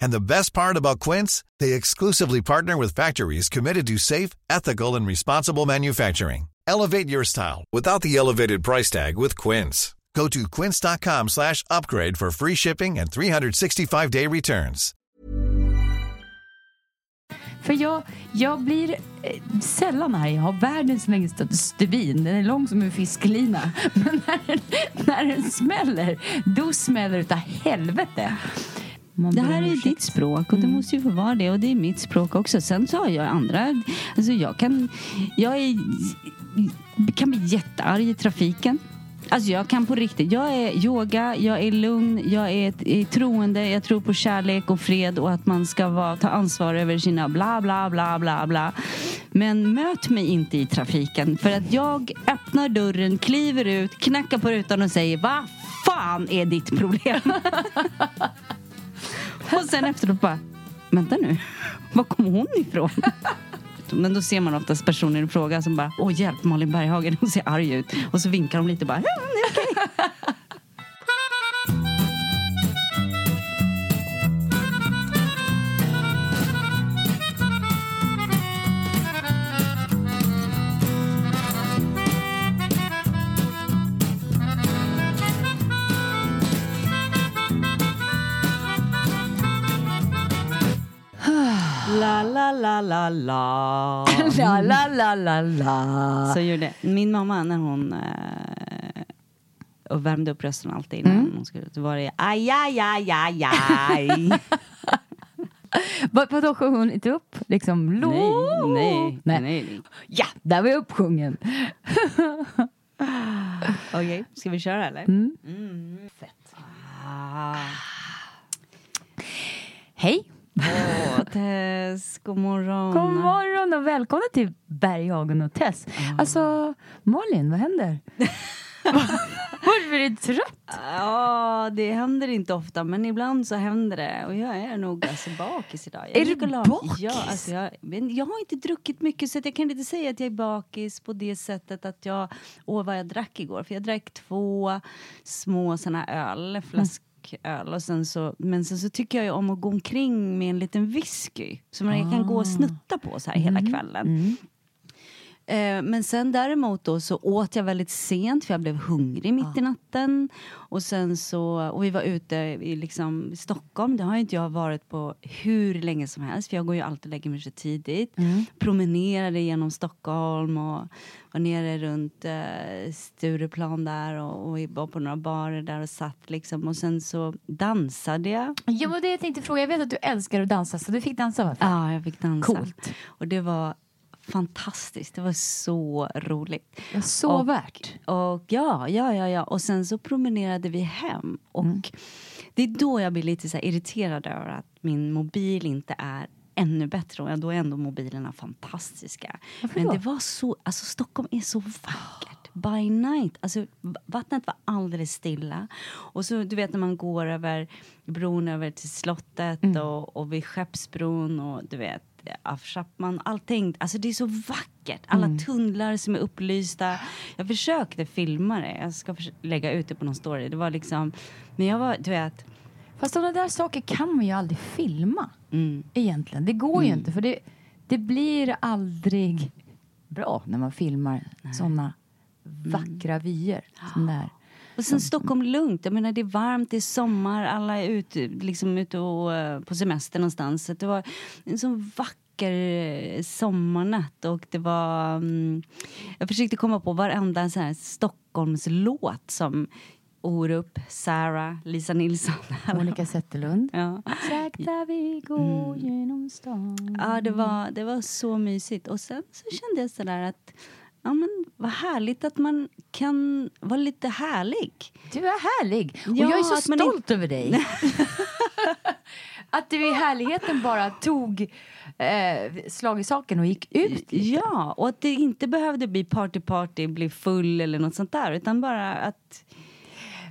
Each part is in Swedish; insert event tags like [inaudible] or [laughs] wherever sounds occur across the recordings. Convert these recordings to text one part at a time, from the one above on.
And the best part about Quince, they exclusively partner with factories committed to safe, ethical, and responsible manufacturing. Elevate your style without the elevated price tag with Quince. Go to quince.com slash upgrade for free shipping and 365-day returns. För jag, jag blir eh, sällan arg. Jag har världens längsta stubin. Den är lång som en fisklina. [laughs] Men när den, när den smäller, då smäller det utav helvete. Man Det här är ditt språk och det måste ju få vara det och det är mitt språk också. Sen så har jag andra, alltså jag kan, jag är, kan bli jättearg i trafiken. Alltså jag kan på riktigt, jag är yoga, jag är lugn, jag är, är troende, jag tror på kärlek och fred och att man ska vara, ta ansvar över sina bla bla bla bla bla. Men möt mig inte i trafiken för att jag öppnar dörren, kliver ut, knackar på rutan och säger vad fan är ditt problem? [laughs] [laughs] Och sen efteråt bara, vänta nu, var kom hon ifrån? [laughs] Men då ser man oftast personen i fråga som bara, åh hjälp Malin Berghagen, [laughs] hon ser arg ut. Och så vinkar de lite bara, ja det är okej. Okay. La la la la. La, la, la. Så gjorde min mamma när hon eh, och värmde upp rösten alltid innan Mm. hon skulle, så var det aj, aj, aj, aj, aj. [laughs] Vad- Vadå, sjöng hon inte upp? Liksom, nej, lå? nej, Nej. nej. Ja, där var jag uppsjungen. [laughs] Okej, ska vi köra eller? Mm. Fett. Ah. Hej! Åh, Tess, god morgon. God morgon och välkomna till Berghagen och Tess. Alltså, Malin, vad händer? [laughs] Varför är du trött? Ja, det händer inte ofta, men ibland så händer det. Och jag är nog alltså bakis idag. Jag Är du bakis? Ja, alltså jag, men jag har inte druckit mycket så att jag kan inte säga att jag är bakis på det sättet att jag... Åh, vad jag drack igår. För jag drack två små såna öl, flasköl. Och sen så, men sen så tycker jag ju om att gå omkring med en liten whisky. Som jag kan gå och snutta på så här hela kvällen. Eh, men sen däremot då så åt jag väldigt sent för jag blev hungrig mitt i natten. Och sen så, och vi var ute i liksom Stockholm, det har ju inte jag varit på hur länge som helst för jag går ju alltid och lägger mig så tidigt. Promenerade genom Stockholm och var nere runt eh, Stureplan där och, och var på några barer där och satt liksom. Och sen så dansade jag. Ja, men det jag tänkte fråga. Jag vet att du älskar att dansa, så du fick dansa varför? Ja, jag fick dansa. Coolt. Och det var fantastiskt. Det var så roligt. Ja, så Och- värt. Och ja, ja, ja, ja. Och sen så promenerade vi hem. Och Mm. det är då jag blir lite så irriterad över att min mobil inte är ännu bättre. Och då är ändå mobilerna fantastiska. Varför Men då? det var så, alltså Stockholm är så vackert. By night. Alltså, vattnet var alldeles stilla. Och så du vet när man går över bron över till slottet Mm. och, och vid Skeppsbron och du vet av Chapman, allting. Alltså det är så vackert. Alla Mm. tunnlar som är upplysta. Jag försökte filma det. Jag ska lägga ut det på någon story. Det var liksom, men jag var, du vet. Fast sådana där saker kan man ju aldrig filma. Mm. Egentligen. Det går ju inte. För det, det blir aldrig bra när man filmar sådana vackra vyer. Där. Och sen Stockholm lugnt. Jag menar det är varmt, det är sommar, alla är ute, liksom ute och, eh, på semester någonstans. Så det var en så vacker eh, sommarnatt och det var... mm, jag försökte komma på varenda så här Stockholmslåt som Orup, Sarah, Lisa Nilsson. [laughs] Monica Zetterlund. ja. Sakta vi går genom stan. Ja, det var, det var så mysigt. Och sen så kände jag sådär att ja, men vad härligt att man kan vara lite härlig. Du är härlig. Och Ja, jag är så stolt över dig. [laughs] att du i härligheten bara tog eh, slag i saken och gick ut. Ja, och att det inte behövde bli party party, bli full eller något sånt där. Utan bara att,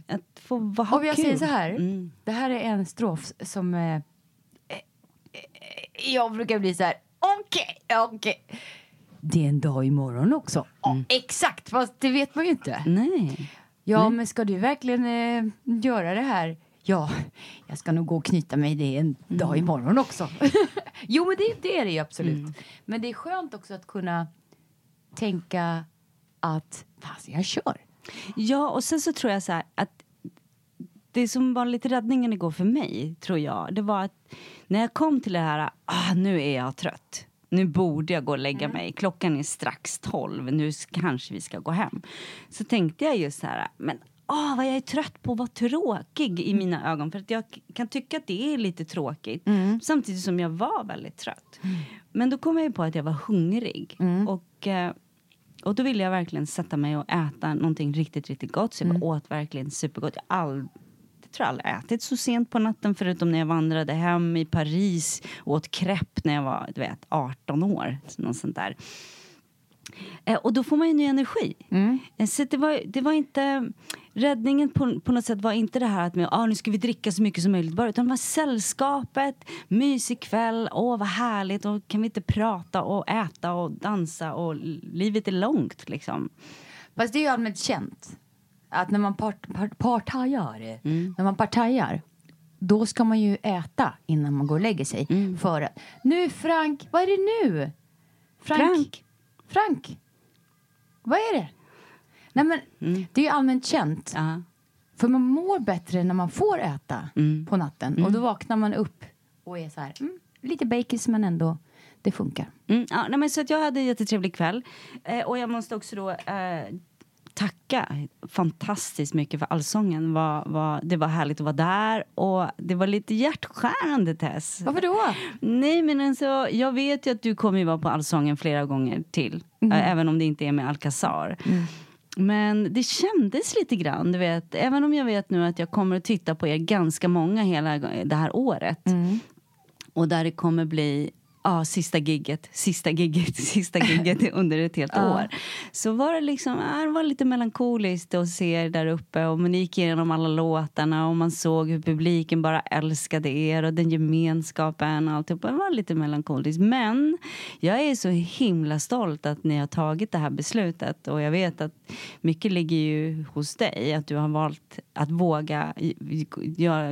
att få vara Och jag kul. säger så här, Mm. det här är en strof som eh, eh, eh, jag brukar bli så här, okej, okej. Det är en dag imorgon också. Ja, exakt, fast det vet man ju inte. Nej. Ja, men ska du verkligen eh, göra det här? Ja, jag ska nog gå och knyta mig det en dag imorgon också. [laughs] jo, men det, det är det ju absolut. Men det är skönt också att kunna tänka att fast jag kör. Ja, och sen så tror jag så här att det som var lite räddningen igår för mig, tror jag, det var att när jag kom till det här, ah, nu är jag trött. Nu borde jag gå och lägga mig. Klockan är strax tolv. Nu kanske vi ska gå hem. Så tänkte jag just så här, men ah, vad jag är trött på att vara tråkig i mina ögon. För att jag kan tycka att det är lite tråkigt. Samtidigt som jag var väldigt trött. Men då kom jag på att jag var hungrig. Och eh, och då ville jag verkligen sätta mig och äta någonting riktigt, riktigt gott. Så jag åt verkligen supergott. Jag har jag tror aldrig ätit så sent på natten förutom när jag vandrade hem i Paris och åt crepe när jag var du vet, 18 år. Något sånt där. Eh, och då får man ju ny energi. Eh, Så det var, det var inte... Räddningen på, på något sätt var inte det här att med, ah, nu ska vi dricka så mycket som möjligt bara, utan det var sällskapet, mysig kväll, åh vad härligt, och kan vi inte prata och äta och dansa och livet är långt liksom. Fast det är ju allmänt känt att när man part, part, partajar, när man partajar då ska man ju äta innan man går och lägger sig. För att, nu Frank, vad är det nu? Frank. Frank, vad är det? Nej men, det är ju allmänt känt. Ja. För man mår bättre när man får äta på natten. Och då vaknar man upp och är så här, mm, lite bakis men ändå, det funkar. Mm, ja, nej, men så att jag hade en jättetrevlig kväll. Eh, och jag måste också då eh, tacka fantastiskt mycket för allsången. Var, var, det var härligt att vara där och det var lite hjärtskärande Tess. Varför då? Nej men alltså, jag vet ju att du kommer ju vara på Allsången flera gånger till. eh, Även om det inte är med Alcazar. Men det kändes lite grann, du vet. Även om jag vet nu att jag kommer att titta på er ganska många hela det här året. Och där det kommer bli ja, sista gigget, sista gigget, [laughs] sista gigget [laughs] under ett helt år. Så var det liksom, ja, det var lite melankoliskt att se er där uppe och man gick igenom alla låtarna och man såg hur publiken bara älskade er och den gemenskapen och alltihop. Det var lite melankoliskt. Men jag är så himla stolt att ni har tagit det här beslutet och jag vet att mycket ligger ju hos dig, att du har valt att våga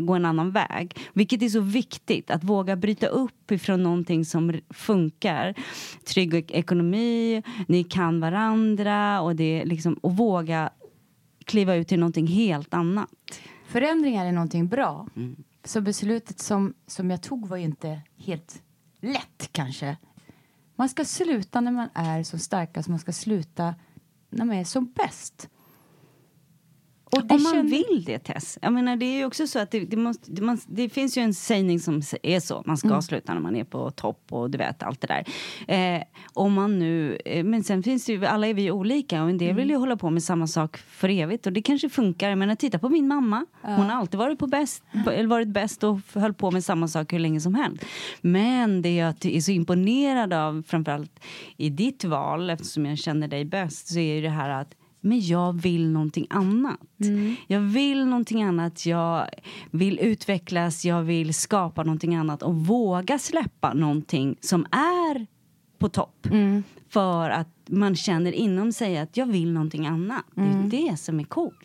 gå en annan väg. Vilket är så viktigt, att våga bryta upp ifrån någonting som r- funkar. Trygg ek- ekonomi, ni kan varandra och, det liksom, och våga kliva ut till någonting helt annat. Förändringar är någonting bra. Så beslutet som, som jag tog var ju inte helt lätt kanske. Man ska sluta när man är som starkast, man ska sluta när man är som bäst. Och det Om man kände- vill det, Tess. Jag menar, det är ju också så att det, det, måste, det, man, det finns ju en sägning som är så. Man ska Mm. sluta när man är på topp och du vet allt det där. Eh, om man nu, eh, men sen finns det ju, alla är vi olika och en del Mm. vill ju hålla på med samma sak för evigt och det kanske funkar. Jag menar, titta på min mamma. Hon har alltid varit, på bäst, eller varit bäst och höll på med samma sak hur länge som helst. Men det jag är så imponerad av, framförallt i ditt val, eftersom jag känner dig bäst, så är ju det här att men jag vill någonting annat. Jag vill någonting annat, jag vill utvecklas, jag vill skapa någonting annat och våga släppa någonting som är på topp. För att man känner inom sig att jag vill någonting annat. Det är det som är coolt.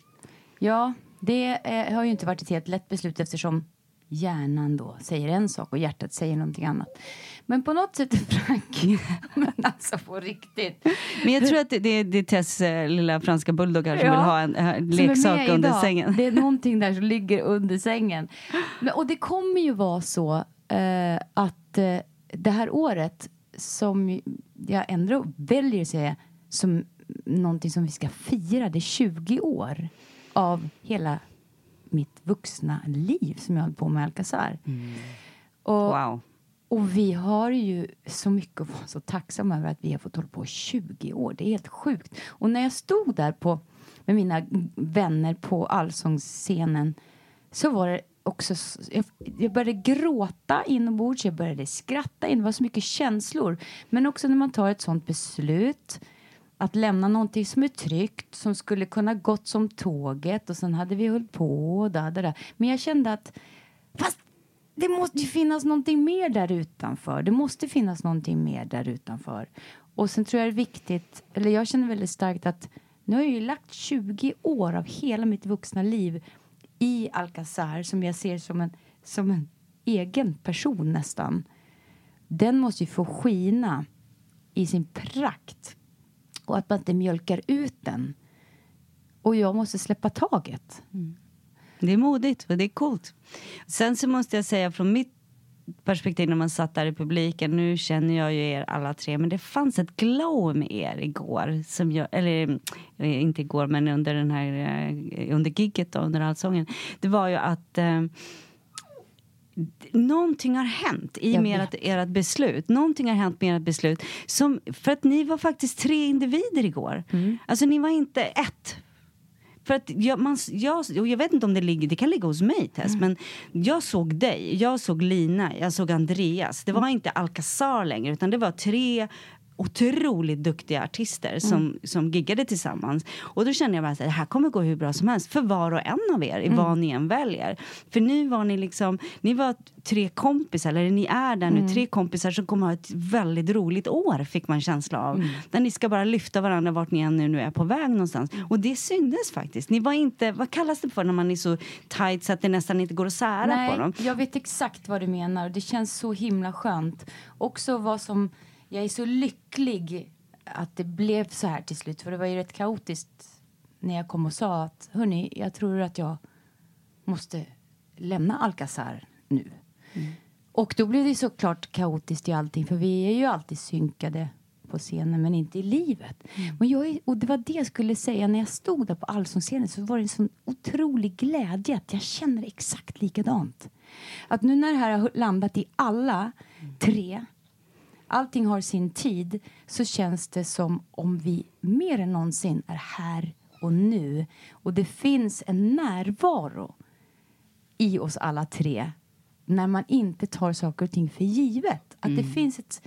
Ja, det eh, har ju inte varit ett helt lätt beslut eftersom hjärnan då säger en sak och hjärtat säger någonting annat. Men på något sätt, [laughs] Frank, men alltså på riktigt. Men jag tror att det, det, det är Tess eh, lilla franska bulldoggar som Ja, vill ha en eh, som är leksak under idag. sängen. Det är någonting där som ligger under sängen. Men, och det kommer ju vara så eh, att eh, det här året som jag ändå väljer att säga som någonting som vi ska fira, det är 20 år av hela mitt vuxna liv som jag höll på med Alcazar. Och, Wow. och vi har ju så mycket att vara så tacksamma över att vi har fått hålla på i 20 år. Det är helt sjukt. Och när jag stod där på, med mina vänner på allsångsscenen så var det också... Jag, jag började gråta inombords, jag började skratta in. Det var så mycket känslor. Men också när man tar ett sånt beslut att lämna någonting som är tryggt, som skulle kunna gått som tåget och sen hade vi hållit på och där, där, där. Men jag kände att fast det måste ju finnas någonting mer där utanför. Det måste finnas någonting mer där utanför. Och sen tror jag det är viktigt, eller jag känner väldigt starkt att nu har jag ju lagt 20 år av hela mitt vuxna liv i Alcazar som jag ser som en, som en egen person nästan. Den måste ju få skina i sin prakt och att man inte mjölkar ut den. Och jag måste släppa taget. Mm. Det är modigt och det är coolt. Sen så måste jag säga från mitt perspektiv när man satt där i publiken, nu känner jag ju er alla tre, men det fanns ett glow med er igår, som jag, eller eh, inte igår, men under den här, eh, under gigget då, under allsången. Det var ju att eh, Någonting har hänt i Jag med ert, ert beslut. Någonting har hänt med ert beslut. Som, för att ni var faktiskt tre individer igår. Alltså ni var inte ett. För att jag, man, jag, och jag vet inte om det ligger, det kan ligga hos mig Tess, men jag såg dig, jag såg Lina, jag såg Andreas. Det var inte Alcazar längre utan det var tre otroligt duktiga artister som, som giggade tillsammans. Och då kände jag bara att det här kommer gå hur bra som helst för var och en av er, i vad ni än väljer. För nu var ni liksom, ni var tre kompisar, eller ni är där nu, tre kompisar som kommer ha ett väldigt roligt år fick man känsla av. Där ni ska bara lyfta varandra vart ni än nu, är på väg någonstans. Och det syndes faktiskt. Ni var inte, vad kallas det för när man är så tight så att det nästan inte går att sära på dem? jag vet exakt vad du menar. Det känns så himla skönt. Också vad som... Jag är så lycklig att det blev så här till slut. För det var ju rätt kaotiskt när jag kom och sa att hörni, jag tror att jag måste lämna Alcazar nu. Och då blev det såklart kaotiskt i allting. För vi är ju alltid synkade på scenen men inte i livet. Men jag och det var det jag skulle säga när jag stod där på allsångsscenen så var det en sån otrolig glädje att jag känner exakt likadant. Att nu när det här har landat i alla tre allting har sin tid så känns det som om vi mer än någonsin är här och nu. Och det finns en närvaro i oss alla tre när man inte tar saker och ting för givet. Att det finns ett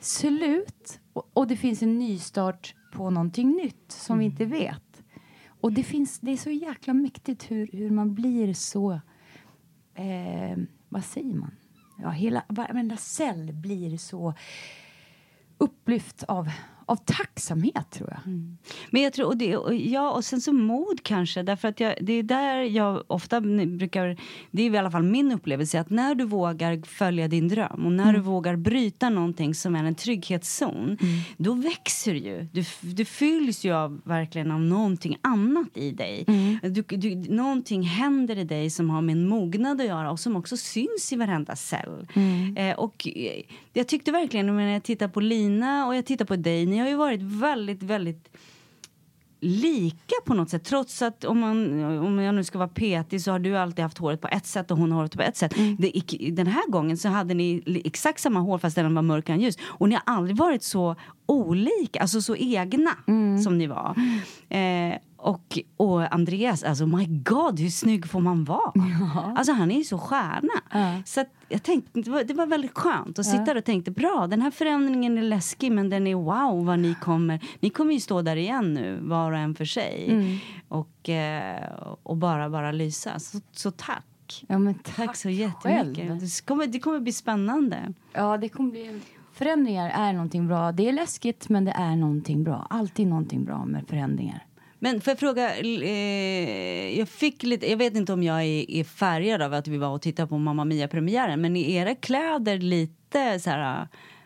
slut och, och det finns en nystart på någonting nytt som vi inte vet. Och det, finns, det är så jäkla mäktigt hur, hur man blir så... Eh, vad säger man? Ja, hela, varenda cell blir så upplyft av, av tacksamhet, tror jag. Men jag tror, och det, och ja, och sen så mod kanske, därför att jag, det är där jag ofta brukar, det är i alla fall min upplevelse, att när du vågar följa din dröm och när du vågar bryta någonting som är en trygghetszon, då växer ju. Du, du fylls ju av, verkligen av någonting annat i dig. Du, du, någonting händer i dig som har med en mognad att göra och som också syns i varenda cell. Eh, och jag tyckte verkligen, när jag tittar på Lina och jag tittar på dig, ni har ju varit väldigt, väldigt lika på något sätt. Trots att om, man, om jag nu ska vara petig så har du alltid haft håret på ett sätt och hon har håret på ett sätt. Det, i- den här gången så hade ni exakt samma hår fast den var mörkare än ljus. Och ni har aldrig varit så olika, alltså så egna som ni var. Eh, och, och Andreas, alltså my god hur snygg får man vara? [laughs] Alltså han är ju så stjärna. Så att jag tänkte, det, var, det var väldigt skönt att sitta där och tänkte bra den här förändringen är läskig men den är wow vad ni kommer, ni kommer ju stå där igen nu var och en för sig. Och, eh, och bara, bara lysa. Så, så tack. Ja, men Tack så jättemycket. själv. Det kommer, det kommer bli spännande. Ja, det kommer bli... Förändringar är någonting bra. Det är läskigt, men det är någonting bra. Alltid någonting bra med förändringar. Men får jag fråga, eh, jag fick lite, jag vet inte om jag är, är färgad av att vi var och tittade på Mamma Mia-premiären, men är era kläder lite så här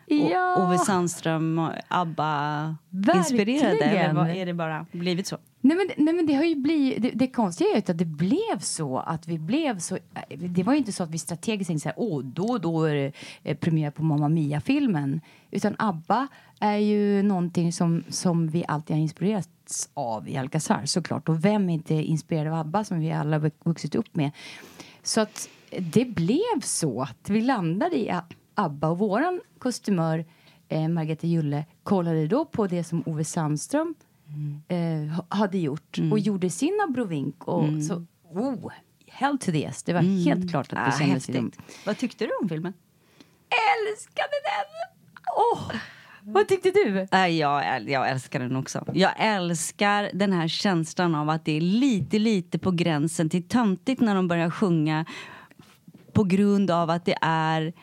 O- Ja. Ove Sandström och ABBA-inspirerade? Eller är det bara blivit så? Nej men, nej, men det har ju blivit... Det, det konstiga är ju att det blev så. Att vi blev så... Det var ju inte så att vi strategiskt tänkte så här, åh, då och då är det eh, premiär på Mamma Mia-filmen. Utan ABBA är ju någonting som, som vi alltid har inspirerats inspirerats av i Alcazar såklart. Och vem är inte inspirerad av ABBA som vi alla vux- vuxit upp med? Så att det blev så att vi landade i ABBA och våran kostymör eh, Margareta Julle kollade då på det som Ove Sandström eh, ha- hade gjort och gjorde sin Abrovink och så, oh, hell to the yes. Det var helt klart att det Ah, kändes som Vad tyckte du om filmen? älskade den! Åh! Vad tyckte du? Äh, jag, jag älskar den också. Jag älskar den här känslan av att det är lite, lite på gränsen till töntigt när de börjar sjunga på grund av att det är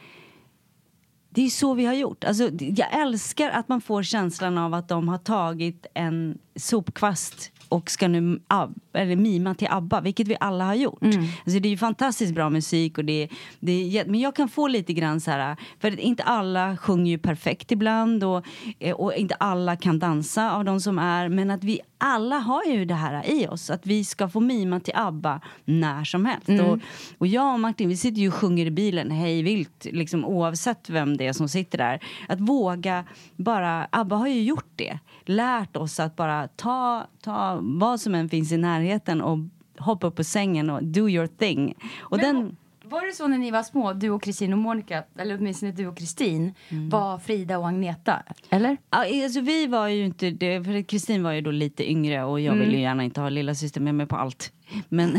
det är så vi har gjort. Alltså, jag älskar att man får känslan av att de har tagit en sopkvast och ska nu ab, eller mima till ABBA, vilket vi alla har gjort. Alltså, det är ju fantastiskt bra musik, och det, det är, men jag kan få lite grann så här, för inte alla sjunger ju perfekt ibland och, eh, och inte alla kan dansa av de som är, men att vi alla har ju det här i oss, att vi ska få mima till ABBA när som helst. Och, och jag och Martin, vi sitter ju och sjunger i bilen hej vilt, liksom, oavsett vem det är som sitter där. Att våga bara, ABBA har ju gjort det, lärt oss att bara ta, ta vad som än finns i närheten och hoppa upp på sängen och do your thing. Och den... Var det så när ni var små, du och Kristin och Monica, eller åtminstone du och Kristin, Mm. var Frida och Agneta? Eller? Alltså vi var ju inte det, för Kristin var ju då lite yngre och jag ville ju gärna inte ha lilla syster med mig på allt. Men,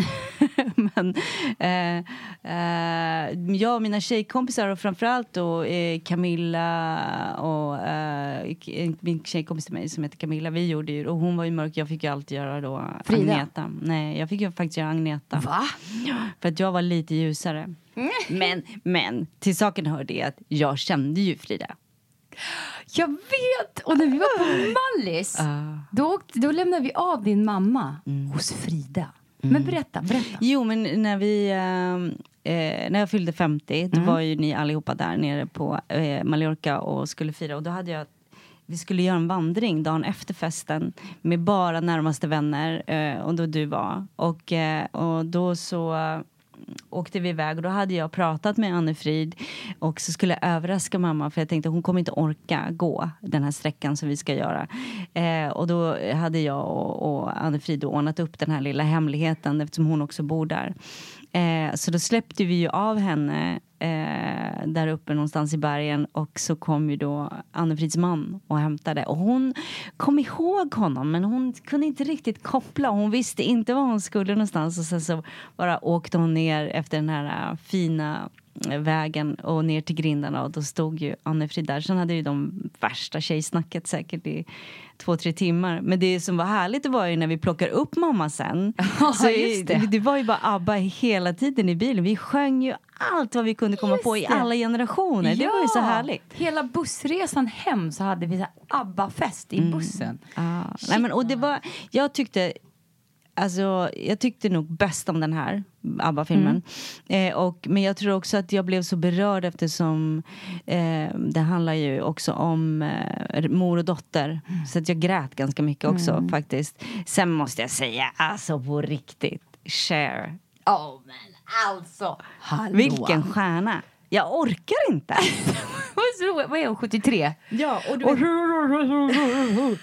[laughs] men eh, eh, jag och mina tjejkompisar och framförallt då eh, Camilla och eh, k- min tjejkompis till mig som heter Camilla, vi gjorde ju, och hon var ju mörk, jag fick ju alltid göra då Frida? Agneta. Nej, jag fick ju faktiskt göra Agneta. Va? För att jag var lite ljusare. Men, men till saken hör det att jag kände ju Frida. Jag vet! Och när vi var på Mallis, då, åkte, då lämnade vi av din mamma Mm. hos Frida. Men berätta, berätta. Jo, men när vi... ehm, Eh, när jag fyllde 50, då var ju ni allihopa där nere på eh, Mallorca och skulle fira. Och då hade jag... Vi skulle göra en vandring dagen efter festen med bara närmaste vänner, eh, och då du var. Och, eh, och då så eh, åkte vi iväg och då hade jag pratat med Anne-Frid och så skulle jag överraska mamma för jag tänkte hon kommer inte orka gå den här sträckan som vi ska göra. Eh, och då hade jag och, och Anne-Frid ordnat upp den här lilla hemligheten eftersom hon också bor där. Eh, så då släppte vi ju av henne eh, där uppe någonstans i bergen och så kom ju då Anne-Frids man och hämtade. Och hon kom ihåg honom men hon kunde inte riktigt koppla. Hon visste inte var hon skulle någonstans och sen så bara åkte hon ner efter den här eh, fina eh, vägen och ner till grindarna och då stod ju Anne-Frid där. Sen hade ju de värsta tjejsnacket säkert i två, tre timmar. Men det som var härligt var ju när vi plockar upp mamma sen. [laughs] Ja, så just det. det. var ju bara ABBA hela tiden i bilen. Vi sjöng ju allt vad vi kunde komma Just på i alla generationer. Det var ju så härligt. Hela bussresan hem så hade vi ABBA-fest Mm. i bussen. Ja. Nej, men, och det var, jag tyckte Alltså, jag tyckte nog bäst om den här ABBA-filmen. Eh, och, men jag tror också att jag blev så berörd eftersom eh, det handlar ju också om eh, mor och dotter. Så att jag grät ganska mycket också faktiskt. Sen måste jag säga, alltså på riktigt, Cher. Ja, men alltså. Hallå. Vilken stjärna! Jag orkar inte. Vad är så- Vad är hon, 73? ja, och du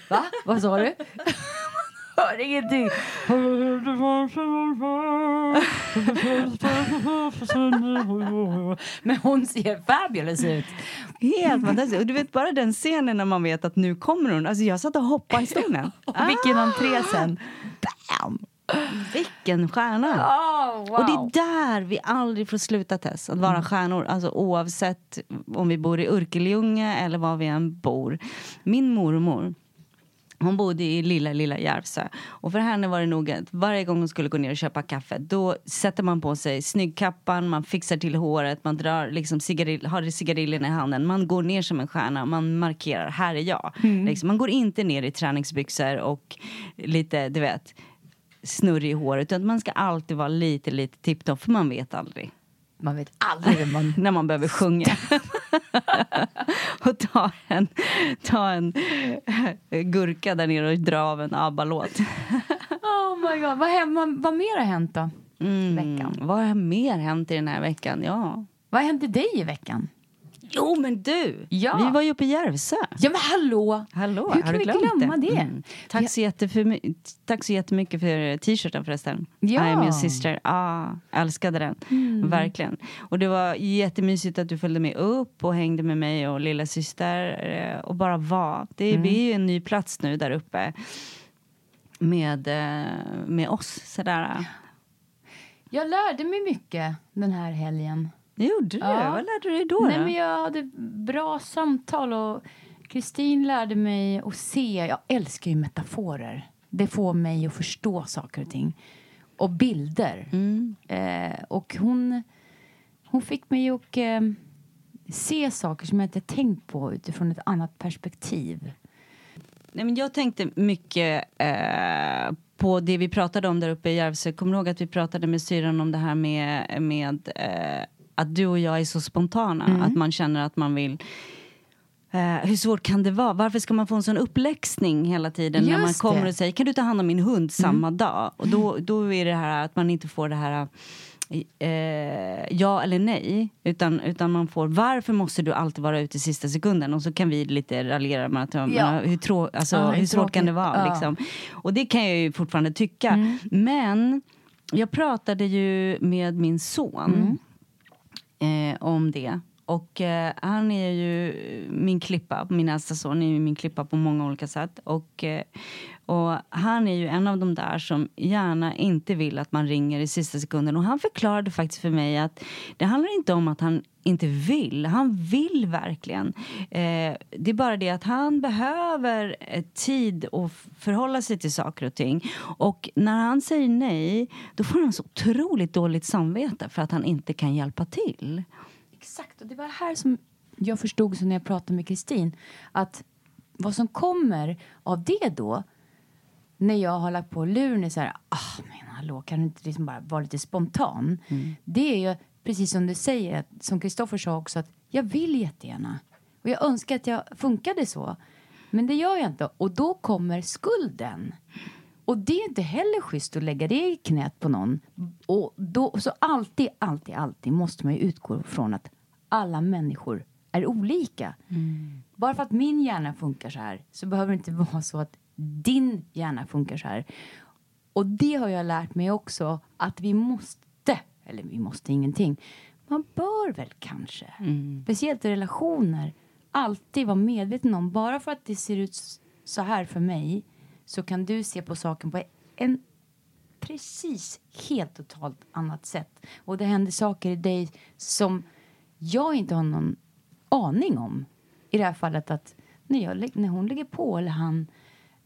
Va? Vad sa du? Hör ingenting. Men hon ser fabulous ut. Helt fantastiskt. Och du vet bara den scenen när man vet att nu kommer hon. Alltså jag satt och hoppade i stolen. Och [laughs] vilken entré sen. Bam! Vilken stjärna! Oh, wow. Och det är där vi aldrig får sluta Tess, att vara stjärnor. Alltså oavsett om vi bor i Örkelljunga eller var vi än bor. Min mormor, hon bodde i lilla, lilla Järvsö. Och för henne var det nog att varje gång hon skulle gå ner och köpa kaffe då sätter man på sig snyggkappan, man fixar till håret, man drar liksom cigarill, har cigarillerna i handen. Man går ner som en stjärna, man markerar, här är jag. Liksom, man går inte ner i träningsbyxor och lite, du vet, snurrig i håret. Utan man ska alltid vara lite, lite tipptopp, för man vet aldrig Man vet aldrig man... när man behöver sjunga. [laughs] och ta en, ta en gurka där nere och dra av en ABBA-låt. Oh my god. Vad, hem, vad, vad mer har hänt då? Mm, Veckan. Vad har mer hänt i den här veckan? Ja. Vad hände dig i veckan? Jo, men du! Ja. Vi var ju uppe i Järvsö. Ja men hallå! Hallå, Hur kan du vi glömma det? Mm. Tack, så jätteför, tack så jättemycket för t-shirten förresten. Ja. I am your sister. Ah, älskade den. Mm. Verkligen. Och det var jättemysigt att du följde med upp och hängde med mig och lilla syster eh, och bara var. Det Mm. blir ju en ny plats nu där uppe med, eh, med oss. Sådär. Jag lärde mig mycket den här helgen. Det gjorde du? Ja. Vad lärde du dig då? Nej, då? men jag hade bra samtal och Kristin lärde mig att se. Jag älskar ju metaforer. Det får mig att förstå saker och ting. Och bilder. Mm. Eh, och hon, hon fick mig att eh, se saker som jag inte tänkt på utifrån ett annat perspektiv. Nej, men jag tänkte mycket eh, på det vi pratade om där uppe i Järvsö. Kommer du ihåg att vi pratade med syrran om det här med, med eh, att du och jag är så spontana? Att man känner att man vill Eh, hur svårt kan det vara? Varför ska man få en sån uppläxning hela tiden när man Just kommer det. och säger kan du ta hand om min hund samma dag? Och då, då är det här att man inte får det här eh, ja eller nej. Utan, utan man får varför måste du alltid vara ute i sista sekunden? Och så kan vi lite raljera med att ja. men hur, trå, alltså, Ja, hur hur svårt kan det vara? Ja. Liksom? Och det kan jag ju fortfarande tycka. Men jag pratade ju med min son eh, om det. Och eh, han är ju min klippa, min äldsta son är ju min klippa på många olika sätt. Och, eh, och han är ju en av de där som gärna inte vill att man ringer i sista sekunden. Och han förklarade faktiskt för mig att det handlar inte om att han inte vill. Han vill verkligen. Eh, det är bara det att han behöver eh, tid att förhålla sig till saker och ting. Och när han säger nej, då får han så otroligt dåligt samvete för att han inte kan hjälpa till. Exakt, och det var här som jag förstod så när jag pratade med Kristin att vad som kommer av det då när jag har lagt på luren är så här, ah men hallå, kan du inte liksom bara vara lite spontan? Det är ju precis som du säger, som Kristoffer sa också, att jag vill jättegärna. Och jag önskar att jag funkade så. Men det gör jag inte. Och då kommer skulden. Och det är inte heller schysst att lägga det i knät på någon. Och då, så alltid, alltid, alltid måste man ju utgå från att alla människor är olika. Bara för att min hjärna funkar så här så behöver det inte vara så att din hjärna funkar så här. Och det har jag lärt mig också att vi måste, eller vi måste ingenting, man bör väl kanske, speciellt i relationer, alltid vara medveten om, bara för att det ser ut så här för mig så kan du se på saken på en precis helt totalt annat sätt. Och det händer saker i dig som jag inte har någon aning om. I det här fallet att när, jag, när hon lägger på eller han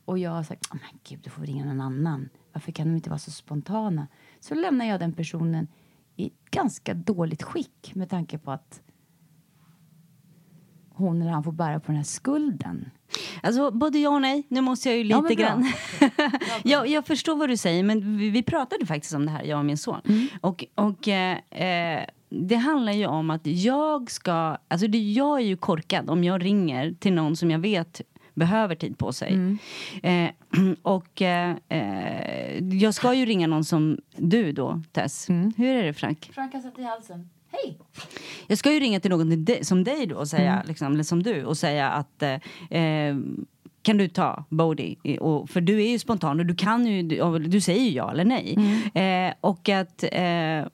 och jag har sagt, oh, men gud, du får ringa någon annan. Varför kan de inte vara så spontana? Så lämnar jag den personen i ganska dåligt skick med tanke på att hon eller han får bära på den här skulden. Alltså både ja och nej. Nu måste jag ju Ja, lite bra. grann... [laughs] jag, jag förstår vad du säger, men vi, vi pratade faktiskt om det här, jag och min son. Mm. Och, och eh, eh, det handlar ju om att jag ska... Alltså det, jag är ju korkad om jag ringer till någon som jag vet behöver tid på sig. Mm. Eh, [clears throat] och eh, jag ska ju ringa någon som du då, Tess. Mm. Hur är det Frank? Frank har satt i halsen. Hej! Jag ska ju ringa till någon som dig då och säga, Mm. liksom, eller som du och säga att eh, eh, kan du ta Bodhi? Och, för du är ju spontan och du kan ju, du, du säger ju ja eller nej. Mm. Eh, och att eh,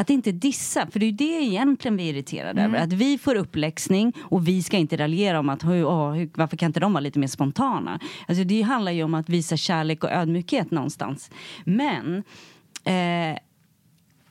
att inte dissa, för det är ju det egentligen vi är irriterade Mm. över. Att vi får uppläxning och vi ska inte raljera om att hur, hur, varför kan inte de vara lite mer spontana? Alltså det handlar ju om att visa kärlek och ödmjukhet någonstans. Men eh,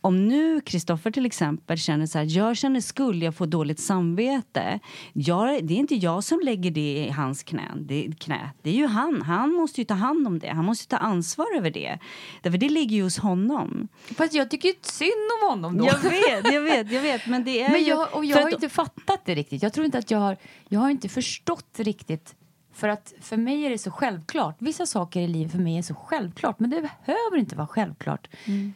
om nu Kristoffer till exempel känner så här, jag känner skuld, jag får dåligt samvete. Jag, det är inte jag som lägger det i hans knä. Det, knä. det är ju han. Han måste ju ta hand om det. Han måste ta ansvar över det. Därför det ligger ju hos honom. Fast jag tycker ju synd om honom då. Jag vet, jag vet, jag vet. Men det är Men jag, och jag har att- inte fattat det riktigt. Jag tror inte att jag har, jag har inte förstått riktigt. För att för mig är det så självklart. Vissa saker i livet för mig är så självklart. Men det behöver inte vara självklart. Mm.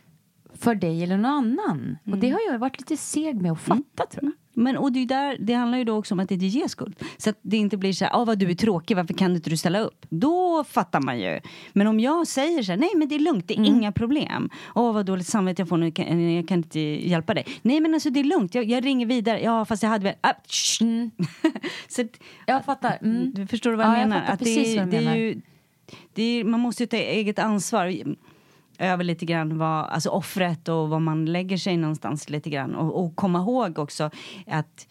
För dig eller någon annan. Och det har jag varit lite seg med att fatta tror jag. Men, och det, är där, det handlar ju då också om att inte ge skuld. Så att det inte blir så här, ah, vad du är tråkig, varför kan inte du ställa upp? Då fattar man ju. Men om jag säger så här, nej men det är lugnt, det är inga problem. Åh vad dåligt samvete jag får nu, jag kan, jag kan inte hjälpa dig. Nej men alltså det är lugnt, jag, jag ringer vidare. Ja fast jag hade väl... Ah, [laughs] så att, Jag fattar. Mm. Du förstår vad jag Ja, jag menar? fattar att det, du det är ju, det är, man måste ju ta eget ansvar över lite grann vad, alltså offret och var man lägger sig någonstans lite grann. Och, och komma ihåg också att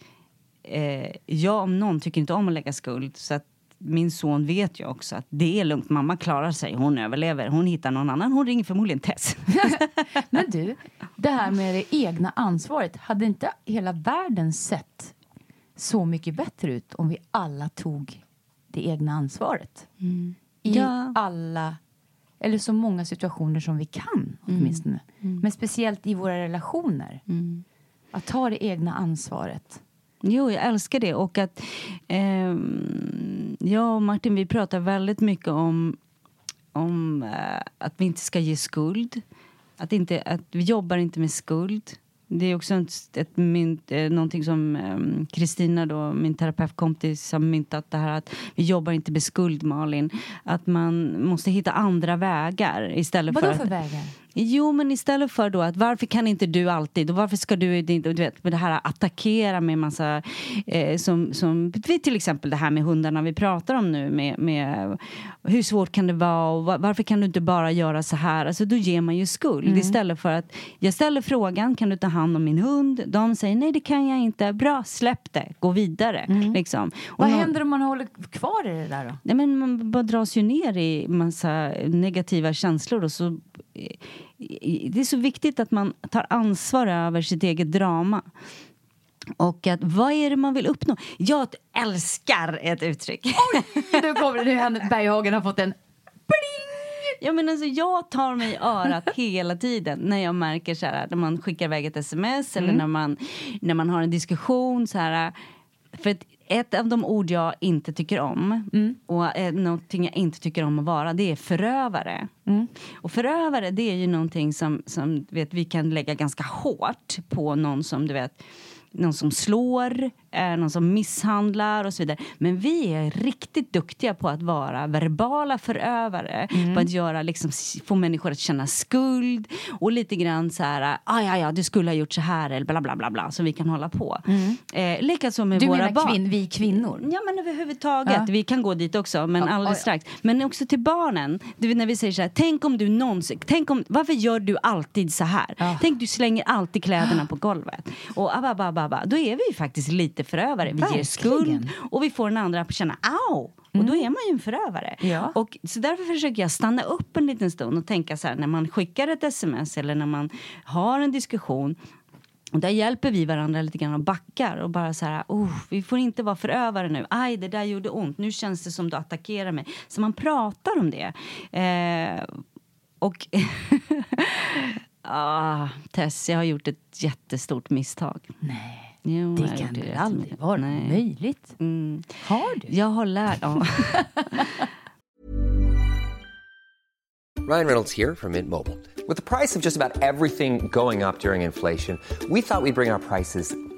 eh, jag om någon tycker inte om att lägga skuld. Så att min son vet ju också att det är lugnt, mamma klarar sig, hon överlever. Hon hittar någon annan, hon ringer förmodligen Tess. [laughs] Men du, det här med det egna ansvaret. Hade inte hela världen sett så mycket bättre ut om vi alla tog det egna ansvaret? I Mm. Ja. alla, eller så många situationer som vi kan åtminstone. Men speciellt i våra relationer. Att ta det egna ansvaret. Jo, jag älskar det. Och att ehm, jag och Martin vi pratar väldigt mycket om, om eh, att vi inte ska ge skuld. Att, inte, att vi jobbar inte med skuld. Det är också ett, ett mynt, eh, någonting som ehm, Kristina, då, min terapeutkompis, har myntat. Det här att vi jobbar inte med skuld, Malin. Att man måste hitta andra vägar istället Vadå för för att... vägar? Jo, men istället för då att varför kan inte du alltid och varför ska du, du vet, med det här attackera med massa, eh, som, som till exempel det här med hundarna vi pratar om nu med, med hur svårt kan det vara och var, varför kan du inte bara göra så här? Alltså då ger man ju skuld istället för att jag ställer frågan, kan du ta hand om min hund? De säger nej, det kan jag inte. Bra, släpp det, gå vidare. Liksom. Och Vad händer om man håller kvar i det där då? Nej, men man bara dras ju ner i massa negativa känslor. Och så, det är så viktigt att man tar ansvar över sitt eget drama. Och att, vad är det man vill uppnå? Jag älskar ett uttryck. Nu [laughs] kommer det, Henrik Berghagen har fått en Ja, men alltså, jag tar mig i örat hela tiden när jag märker så här, när man skickar iväg ett sms eller när man, när man har en diskussion. Så här, för att ett av de ord jag inte tycker om och eh, någonting jag inte tycker om att vara det är förövare. Och förövare det är ju någonting som, som vet, vi kan lägga ganska hårt på någon som du vet någon som slår, eh, någon som misshandlar och så vidare. Men vi är riktigt duktiga på att vara verbala förövare. På att göra, liksom, få människor att känna skuld och lite grann så här, ah, ja, ja, du skulle ha gjort så här eller bla, bla, bla, bla. Så vi kan hålla på. Eh, Likaså med Du våra menar barn. kvinn, vi kvinnor? Ja, men överhuvudtaget. Ja. Vi kan gå dit också, men Ja, alldeles ja, strax. Men också till barnen. Du när vi säger så här, tänk om du någonsin... Tänk om, varför gör du alltid så här? Ja. Tänk, du slänger alltid kläderna på golvet. Och abba, abba, abba. Då är vi faktiskt lite förövare. Vi ger Verkligen. skuld och vi får den andra att känna au. Och då är man ju en förövare. Ja. Och så därför försöker jag stanna upp en liten stund och tänka så här när man skickar ett sms eller när man har en diskussion och där hjälper vi varandra lite grann och backar och bara så här, oh, vi får inte vara förövare nu. Aj, det där gjorde ont. Nu känns det som du attackerar mig. Så man pratar om det. Eh, och [laughs] ah, Tess, jag har gjort ett jättestort misstag. Nej, Jo, det kan väl aldrig vara Nej. möjligt? Mm. Har du? Jag har lärt... Ja. [laughs] Ryan Reynolds here from Mint Mobile. With the price of just about everything going up during inflation, we thought we'd bring our prices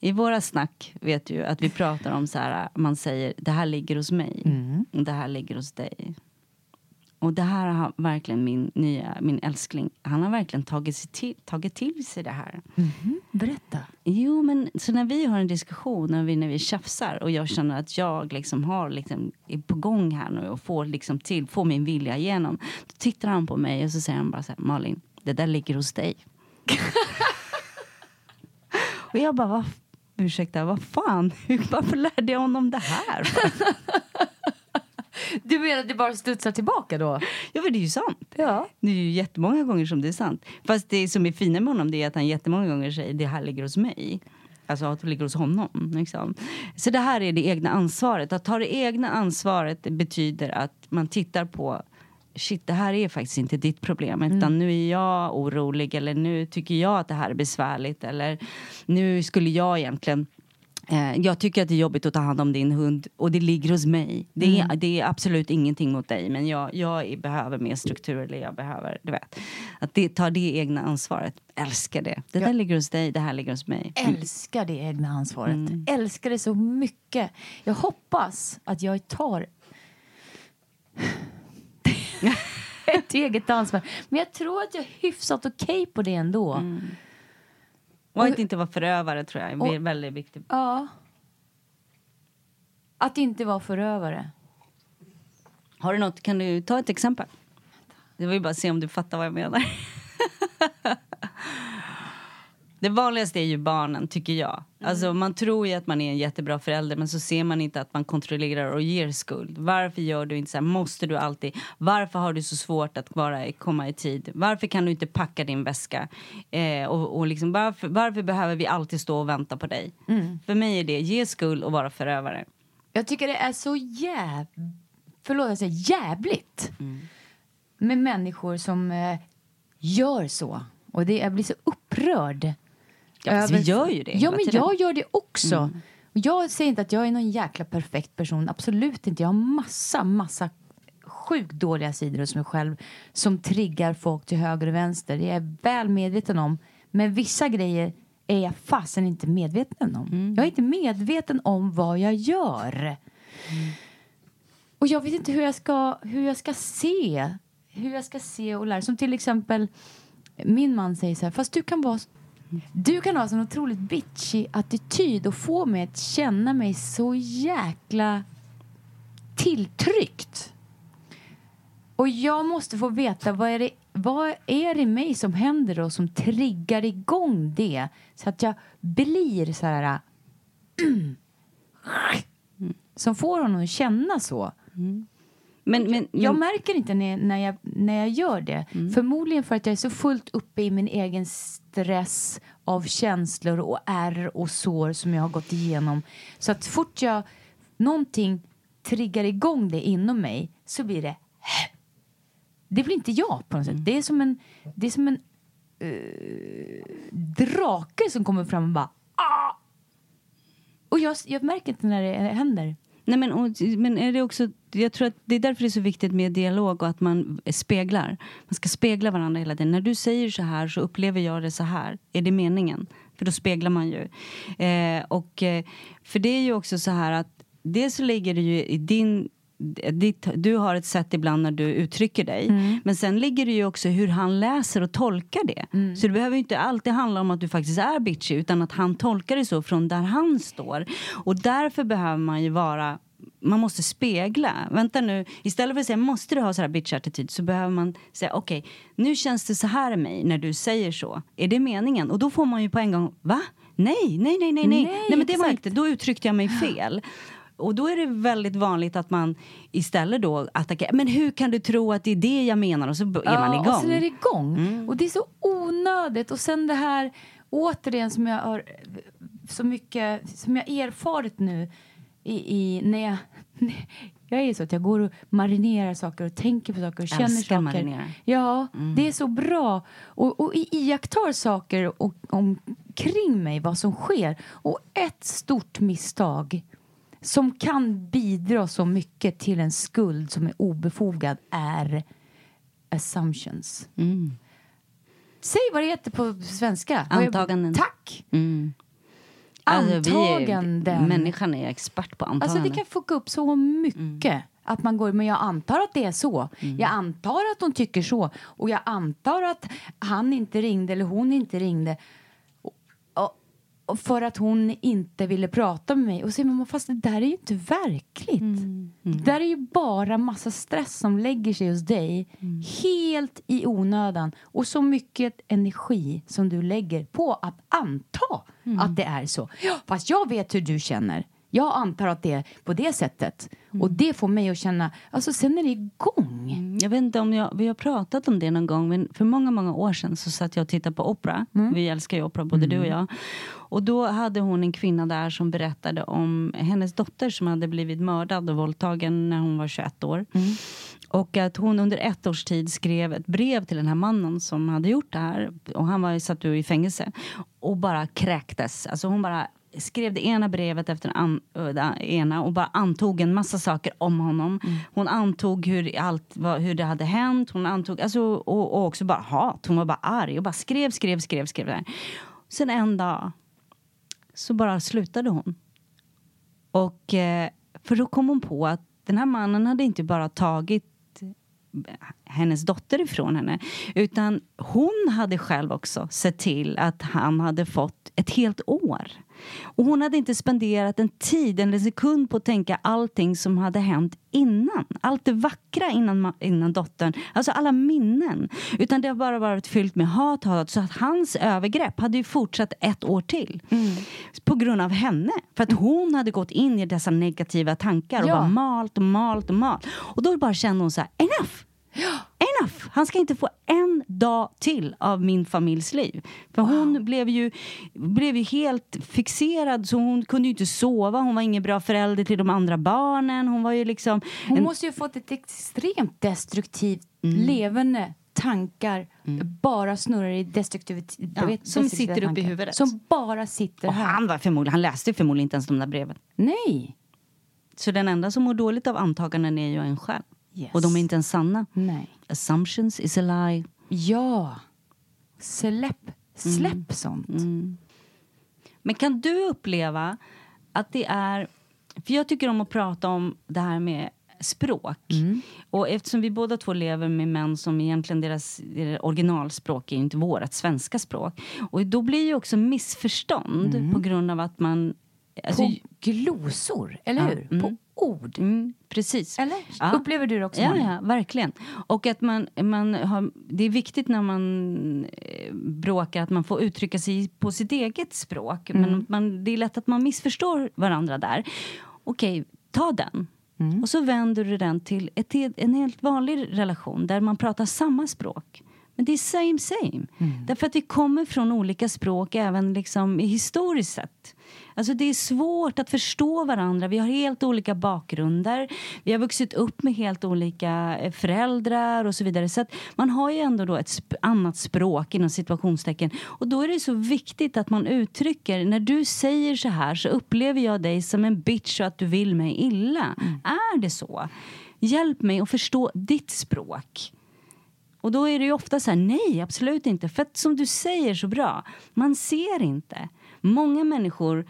I våra snack vet du att vi pratar om så här, man säger det här ligger hos mig och det här ligger hos dig. Och det här har verkligen min nya, min älskling, han har verkligen tagit, sig till, tagit till sig det här. Berätta. Jo, men så när vi har en diskussion, när vi, när vi tjafsar och jag känner att jag liksom har liksom, är på gång här nu och får liksom till, får min vilja igenom. Då tittar han på mig och så säger han bara så här, Malin, det där ligger hos dig. [laughs] och jag bara, vad, ursäkta, vad fan, [laughs] varför lärde jag honom det här? [laughs] Du menar att det bara studsar tillbaka då? Ja, men det är ju sant. Ja. Det är ju jättemånga gånger som det är sant. Fast det som är fina med honom det är att han jättemånga gånger säger det här ligger hos mig. Alltså att det ligger hos honom. Liksom. Så det här är det egna ansvaret. Att ta det egna ansvaret betyder att man tittar på Shit, det här är faktiskt inte ditt problem. Utan nu är jag orolig. Eller nu tycker jag att det här är besvärligt. Eller nu skulle jag egentligen Eh, jag tycker att det är jobbigt att ta hand om din hund och det ligger hos mig. Det är, det är absolut ingenting mot dig men jag, jag behöver mer struktur eller jag behöver, du vet. Att det, ta det egna ansvaret. Älskar det. Det där ligger hos dig, det här ligger hos mig. Älskar det egna ansvaret. Älskar det så mycket. Jag hoppas att jag tar [laughs] ett eget ansvar. Men jag tror att jag är hyfsat okej på det ändå. Och att inte vara förövare tror jag är Och- väldigt viktigt. Ja. Att inte vara förövare. Har du något, kan du ta ett exempel? Det var ju bara att se om du fattar vad jag menar. [laughs] Det vanligaste är ju barnen, tycker jag. Alltså, man tror ju att man är en jättebra förälder men så ser man inte att man kontrollerar och ger skuld. Varför gör du inte så här? Måste du alltid? Varför har du så svårt att bara komma i tid? Varför kan du inte packa din väska? Eh, och, och liksom, varför, varför behöver vi alltid stå och vänta på dig? För mig är det ge skuld och vara förövare. Jag tycker det är så jäv... Förlåt, jag säger jävligt. Med människor som eh, gör så. Och det, jag blir så upprörd. Ja, fast vi gör ju det Ja, men tiden. jag gör det också. Och jag säger inte att jag är någon jäkla perfekt person. Absolut inte. Jag har massa, massa sjukt dåliga sidor hos mig själv som triggar folk till höger och vänster. Det är jag väl medveten om. Men vissa grejer är jag fasen inte medveten om. Jag är inte medveten om vad jag gör. Och jag vet inte hur jag ska, hur jag ska se. Hur jag ska se och lära. Som till exempel, min man säger så här, fast du kan vara du kan ha en otroligt bitchy attityd och få mig att känna mig så jäkla tilltryckt. Och jag måste få veta vad är det, vad är det i mig som händer då som triggar igång det så att jag blir så här äh, [clears throat] som får honom att känna så. Mm. Men, men, Jag märker inte när, när, jag, när jag gör det. Förmodligen för att jag är så fullt uppe i min egen stress av känslor och ärr och sår som jag har gått igenom. Så att fort jag någonting triggar igång det inom mig så blir det det blir inte jag på något sätt. Det är som en, det är som en eh, drake som kommer fram och bara ah! Och jag, jag märker inte när det händer. Nej, men, och, men är det också, jag tror att det är därför det är så viktigt med dialog och att man speglar. Man ska spegla varandra hela tiden. När du säger så här så upplever jag det så här. Är det meningen? För då speglar man ju. Eh, och, eh, för det är ju också så här att dels så ligger det ju i din ditt, du har ett sätt ibland när du uttrycker dig. Men sen ligger det ju också hur han läser och tolkar det. Så det behöver inte alltid handla om att du faktiskt är bitchy utan att han tolkar det så från där han står. Och därför behöver man ju vara man måste spegla. Vänta nu, istället för att säga måste du ha så här bitch-attityd så behöver man säga okej, nu känns det så här i mig när du säger så. Är det meningen? Och då får man ju på en gång, va? Nej, nej, nej, nej, nej. Nej, men det var inte, då uttryckte jag mig [gasps] fel. Och då är det väldigt vanligt att man istället då attackerar. Men hur kan du tro att det är det jag menar? Och så är man igång. Mm. och sen är det igång. Och det är så onödigt. Och sen det här, återigen, som jag har så mycket, som jag erfarit nu i, i, när, jag, [laughs] Jag är så att jag går och marinerar saker och tänker på saker och känner Älskar saker. marinera. Ja, det är så bra. Och, och iakttar saker och, omkring mig, vad som sker. Och ett stort misstag som kan bidra så mycket till en skuld som är obefogad är assumptions. Säg vad det heter på svenska. Antaganden. Tack! Mm. Alltså, vi är- Antaganden. Människan är expert på Alltså antaganden. det kan fucka upp så mycket. Att man går, men jag antar att det är så. Jag antar att hon tycker så. Och jag antar att han inte ringde eller hon inte ringde. För att hon inte ville prata med mig. Och säger man, fast det där är ju inte verkligt. Det där är ju bara massa stress som lägger sig hos dig. Helt i onödan. Och så mycket energi som du lägger på att anta att det är så. Ja, fast jag vet hur du känner. Jag antar att det är på det sättet. Och det får mig att känna, alltså sen är det igång. Mm, Jag vet inte om jag, vi har pratat om det någon gång, men för många, många år sedan så satt jag och tittade på opera. Vi älskar ju opera, både du och jag. Och då hade hon en kvinna där som berättade om hennes dotter som hade blivit mördad och våldtagen när hon var 21 år. Och att hon under ett års tid skrev ett brev till den här mannen som hade gjort det här. Och han var satt i fängelse. Och bara kräktes. Alltså hon bara skrev det ena brevet efter an, det ena och bara antog en massa saker om honom. Hon antog hur, allt, hur det hade hänt. Hon antog, alltså, och, och också bara hat. Hon var bara arg och bara skrev, skrev, skrev, skrev. Där. Sen en dag så bara slutade hon. Och, eh, för då kom hon på att den här mannen hade inte bara tagit hennes dotter ifrån henne. Utan hon hade själv också sett till att han hade fått ett helt år. Och hon hade inte spenderat en tid, en sekund på att tänka allting som hade hänt innan. Allt det vackra innan, innan dottern. Alltså alla minnen. Utan det har bara varit fyllt med hat, hat. Så att hans övergrepp hade ju fortsatt ett år till. På grund av henne. För att hon hade gått in i dessa negativa tankar och Ja. bara malt och malt och malt. Och då bara kände hon så här, enough! Enough! Han ska inte få en dag till av min familjs liv. För hon blev ju, blev ju helt fixerad så hon kunde ju inte sova. Hon var ingen bra förälder till de andra barnen. Hon var ju liksom... Hon en- måste ju fått ett extremt destruktivt levande tankar bara snurrar i destruktivitet. Ja, vet, som sitter uppe i huvudet. Som bara sitter och han, var förmodligen, han läste förmodligen inte ens de där breven. Nej. Så den enda som mår dåligt av antaganden är ju en själv. Yes. Och de är inte ens sanna. Nej. Assumptions is a lie. Ja. Släpp, släpp sånt. Men kan du uppleva att det är... För jag tycker om att prata om det här med språk. Och eftersom vi båda två lever med män som egentligen deras, deras originalspråk är inte vårt svenska språk. Och då blir ju också missförstånd på grund av att man... Alltså, På glosor, eller Ja, hur? mm. På ord. mm, precis. Eller? Ja. Upplever du det också, Ja, ja, verkligen. Och att man, man har, det är viktigt när man eh, bråkar att man får uttrycka sig på sitt eget språk. Mm. Men man, det är lätt att man missförstår varandra där. Okej, ta den. Mm. Och så vänder du den till ett, en helt vanlig relation där man pratar samma språk. Men det är same same. Mm. Därför att vi kommer från olika språk även liksom i historiskt sett. Alltså det är svårt att förstå varandra. Vi har helt olika bakgrunder. Vi har vuxit upp med helt olika eh, föräldrar och så vidare. Så att man har ju ändå då ett sp- annat språk inom situationstecken. Och då är det så viktigt att man uttrycker, när du säger så här så upplever jag dig som en bitch och att du vill mig illa. Är det så? Hjälp mig att förstå ditt språk. Och då är det ju ofta så här, nej absolut inte. För att som du säger så bra, man ser inte. Många människor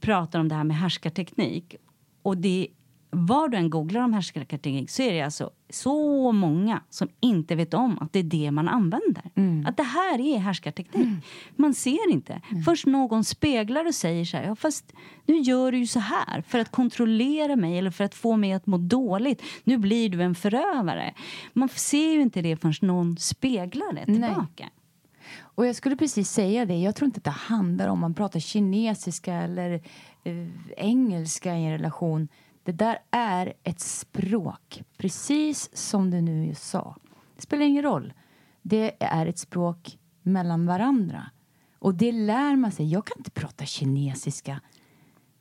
pratar om det här med härskarteknik. Och det, var du än googlar om härskarteknik så är det alltså så många som inte vet om att det är det man använder. Att det här är härskarteknik. Man ser inte. Först någon speglar och säger så här, ja fast nu gör du ju så här för att kontrollera mig eller för att få mig att må dåligt. Nu blir du en förövare. Man ser ju inte det förrän någon speglar det Nej. Och jag skulle precis säga det. Jag tror inte att det handlar om man pratar kinesiska eller eh, engelska i en relation. Det där är ett språk, precis som du nu just sa. Det spelar ingen roll. Det är ett språk mellan varandra. Och det lär man sig. Jag kan inte prata kinesiska.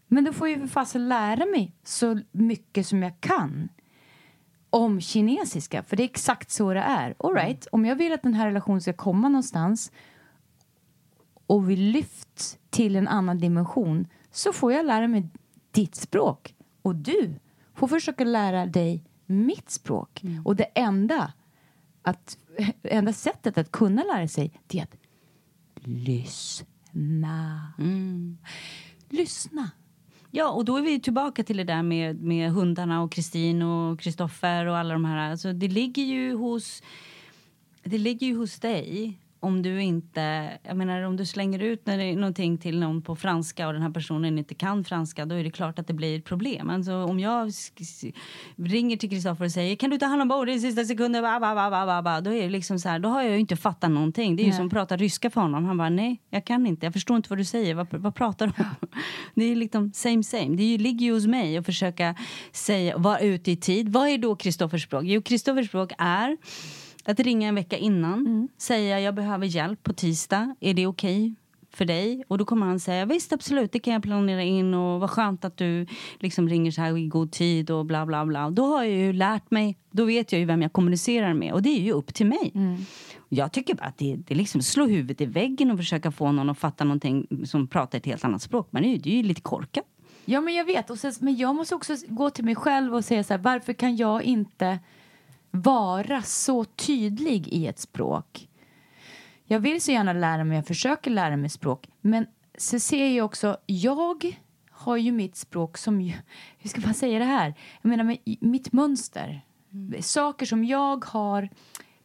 Men då får jag ju för fasen lära mig så mycket som jag kan om kinesiska, för det är exakt så det är. All right, om jag vill att den här relationen ska komma någonstans och vi lyfts till en annan dimension så får jag lära mig ditt språk. Och du får försöka lära dig mitt språk. Och det enda, att, [laughs] enda sättet att kunna lära sig det är att lyssna. Lyssna. Ja, och då är vi tillbaka till det där med, med hundarna och Kristin och Kristoffer och alla de här. Alltså, det ligger ju hos... Det ligger ju hos dig om du inte... Jag menar, om du slänger ut någonting till någon på franska och den här personen inte kan franska, då är det klart att det blir ett problem. Alltså, om jag ringer till Kristoffer och säger kan du ta hand om bordet i sista sekunden, ba, ba, ba, ba, då är det liksom så här, då har jag ju inte fattat någonting. Det är ju Nej. som att prata ryska för honom. Han bara, nej, jag kan inte, jag förstår inte vad du säger, vad, vad pratar du om? [laughs] Det är liksom same same. Det ligger ju hos mig att försöka säga, vara ute i tid. Vad är då Kristoffers språk? Jo, Kristoffers språk är att ringa en vecka innan, säga jag behöver hjälp på tisdag, är det okej för dig? Och då kommer han säga visst absolut, det kan jag planera in och vad skönt att du liksom ringer så här i god tid och bla bla bla. Då har jag ju lärt mig, då vet jag ju vem jag kommunicerar med och det är ju upp till mig. Jag tycker bara att det, det liksom slå huvudet i väggen och försöka få någon att fatta någonting som pratar ett helt annat språk. Men det är ju, det är ju lite korkat. Ja, men jag vet. Och sen, men jag måste också gå till mig själv och säga så här, varför kan jag inte vara så tydlig i ett språk? Jag vill så gärna lära mig, jag försöker lära mig språk, men så ser jag också, jag har ju mitt språk som, [laughs] hur ska man säga det här? Jag menar med, mitt mönster. Saker som jag har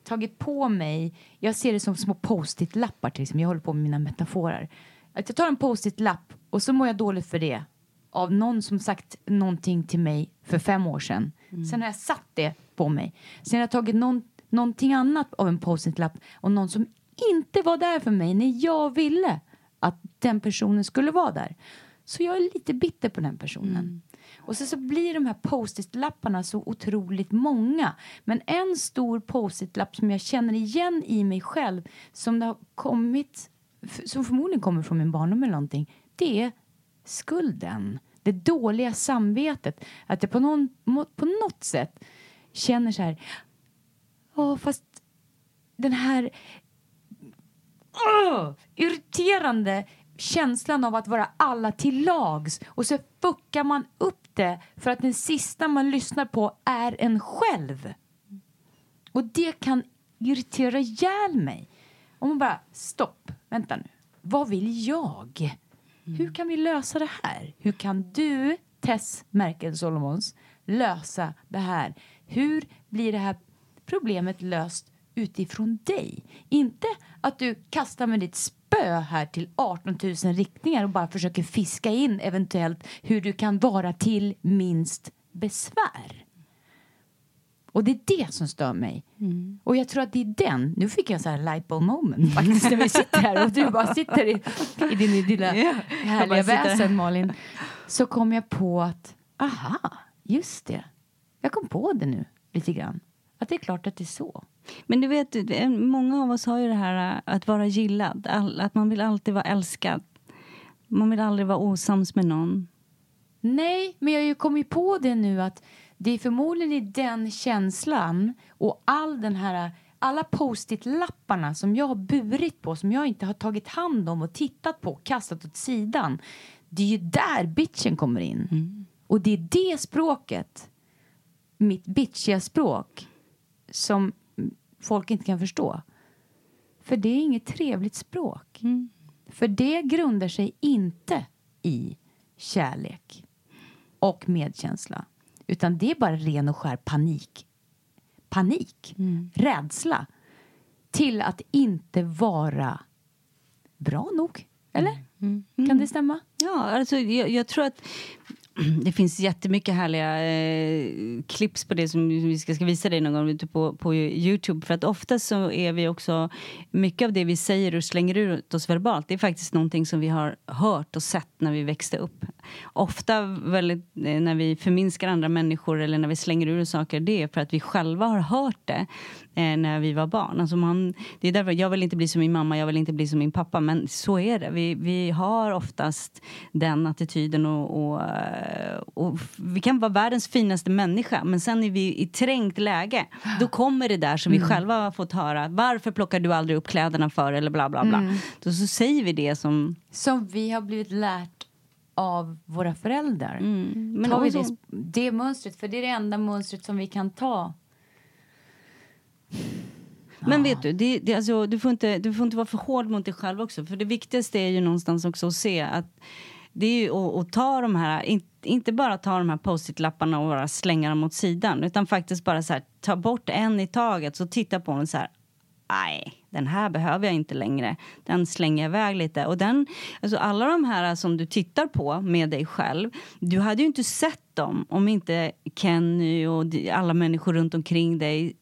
tagit på mig, jag ser det som små post-it-lappar till exempel, jag håller på med mina metaforer. Att jag tar en post-it-lapp och så mår jag dåligt för det av någon som sagt någonting till mig för fem år sedan. Sen har jag satt det på mig. Sen har jag tagit någon, någonting annat av en post-it-lapp och någon som inte var där för mig när jag ville att den personen skulle vara där. Så jag är lite bitter på den personen. Och så, så blir de här post-it-lapparna så otroligt många. Men en stor post-it-lapp som jag känner igen i mig själv som det har kommit, som förmodligen kommer från min barndom eller någonting, det är skulden. Det dåliga samvetet. Att jag på, någon, på något sätt känner så här, ja fast den här Åh! irriterande känslan av att vara alla till lags och så fuckar man upp det för att den sista man lyssnar på är en själv. Och det kan irritera ihjäl mig. Om man bara, stopp, vänta nu. Vad vill jag? Hur kan vi lösa det här? Hur kan du, Tess Merkel Solomons, lösa det här? Hur blir det här problemet löst utifrån dig? Inte att du kastar med ditt spö här till 18 000 riktningar och bara försöker fiska in eventuellt hur du kan vara till minst besvär. Och det är det som stör mig. Och jag tror att det är den, nu fick jag så här light bulb moment faktiskt när vi sitter här och du bara sitter i, i din lilla Jag härliga väsen Malin. Så kom jag på att, aha, just det. Jag kom på det nu lite grann. Att det är klart att det är så. Men du vet, många av oss har ju det här äh, att vara gillad. Att man vill alltid vara älskad. Man vill aldrig vara osams med någon. Nej, men jag har ju kommit på det nu att det är förmodligen i den känslan och all den här alla post-it-lapparna som jag har burit på, som jag inte har tagit hand om och tittat på, kastat åt sidan. Det är ju där bitchen kommer in. Och det är det språket, mitt bitchiga språk, som folk inte kan förstå. För det är inget trevligt språk. För det grundar sig inte i kärlek och medkänsla. Utan det är bara ren och skär panik. Panik, rädsla till att inte vara bra nog. Eller? Kan det stämma? Ja, alltså jag, jag tror att [clears throat] det finns jättemycket härliga eh, clips på det som vi ska, ska visa dig någon gång ute på, på Youtube. För att ofta så är vi också, mycket av det vi säger och slänger ut oss verbalt, det är faktiskt någonting som vi har hört och sett när vi växte upp. Ofta väldigt, eh, när vi förminskar andra människor eller när vi slänger ur oss saker, det är för att vi själva har hört det eh, när vi var barn. Alltså man, det är därför jag vill inte bli som min mamma, jag vill inte bli som min pappa. Men så är det. Vi, vi har oftast den attityden och, och, eh, och vi kan vara världens finaste människa men sen är vi i trängt läge. Då kommer det där som vi själva har fått höra. Varför plockar du aldrig upp kläderna för? Eller bla bla bla. Då så säger vi det som... Som vi har blivit lärt av våra föräldrar. Mm. Men Tar vi också- det, det mönstret, för det är det enda mönstret som vi kan ta. Men vet du, det, det, alltså, du, får inte, du får inte vara för hård mot dig själv också. För det viktigaste är ju någonstans också att se att det är ju att, att ta de här, in, inte bara ta de här post-it-lapparna och bara slänga dem åt sidan. Utan faktiskt bara så här, ta bort en i taget. Så titta på den så här, nej, den här behöver jag inte längre. Den slänger jag iväg lite. Och den, alltså alla de här som du tittar på med dig själv, du hade ju inte sett dem om inte Kenny och alla människor runt omkring dig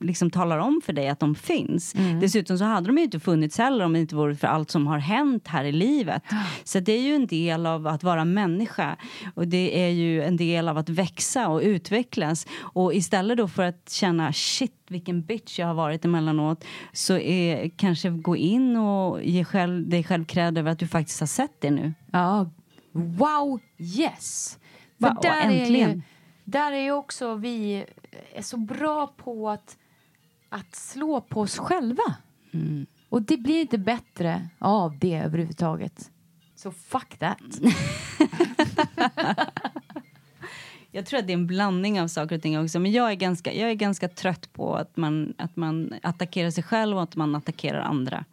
liksom talar om för dig att de finns. Dessutom så hade de ju inte funnits heller om det inte vore för allt som har hänt här i livet. Så det är ju en del av att vara människa och det är ju en del av att växa och utvecklas. Och istället då för att känna shit vilken bitch jag har varit emellanåt så är, kanske gå in och ge själv, dig själv cred över att du faktiskt har sett det nu. Ja, wow, yes! För Wow, där är, ju, äntligen. där är ju också vi är så bra på att, att slå på oss själva. Mm. Och det blir inte bättre av det överhuvudtaget. Så fuck that. [laughs] Jag tror att det är en blandning av saker och ting också. Men jag är ganska, jag är ganska trött på att man, att man attackerar sig själv och att man attackerar andra.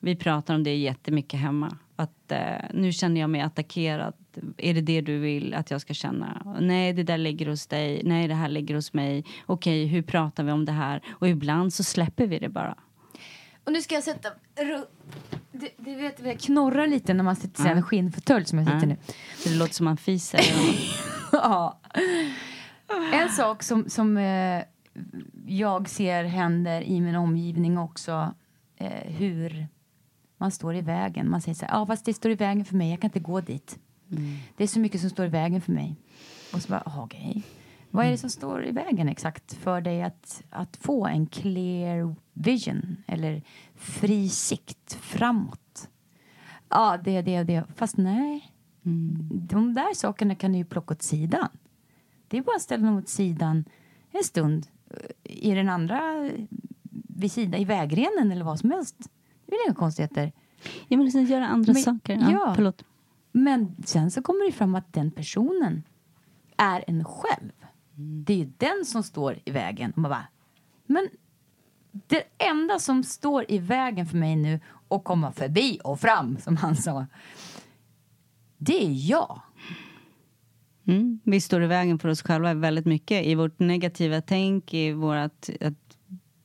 Vi pratar om det jättemycket hemma. Att eh, nu känner jag mig attackerad. Är det det du vill att jag ska känna? Nej, det där ligger hos dig. Nej, det här ligger hos mig. Okej, hur pratar vi om det här? Och ibland så släpper vi det bara. Och nu ska jag sätta... Du, du vet, det knorrar lite när man sitter i en skinnfåtölj som jag sitter nu. Det låter som man fiser. [laughs] Ja. En sak som, som eh, jag ser händer i min omgivning också, eh, hur man står i vägen. Man säger så här, ja fast det står i vägen för mig, jag kan inte gå dit. Det är så mycket som står i vägen för mig. Och så bara, "Ah, okej. Vad är det som står i vägen exakt för dig att, att få en clear vision eller fri sikt framåt? Ja, det, det och det. Fast nej. De där sakerna kan du ju plocka åt sidan. Det är bara att ställa dem åt sidan en stund eh, i den andra vid sidan, i vägrenen eller vad som helst. Det är väl inga konstigheter. Jag vill liksom göra andra Men- saker. ja. Ja, förlåt. Men sen så kommer det fram att den personen är en själv. Det är ju den som står i vägen. Och man bara, men det enda som står i vägen för mig nu och komma förbi och fram, som han sa, det är jag. Mm. Vi står i vägen för oss själva väldigt mycket i vårt negativa tänk, i vårt att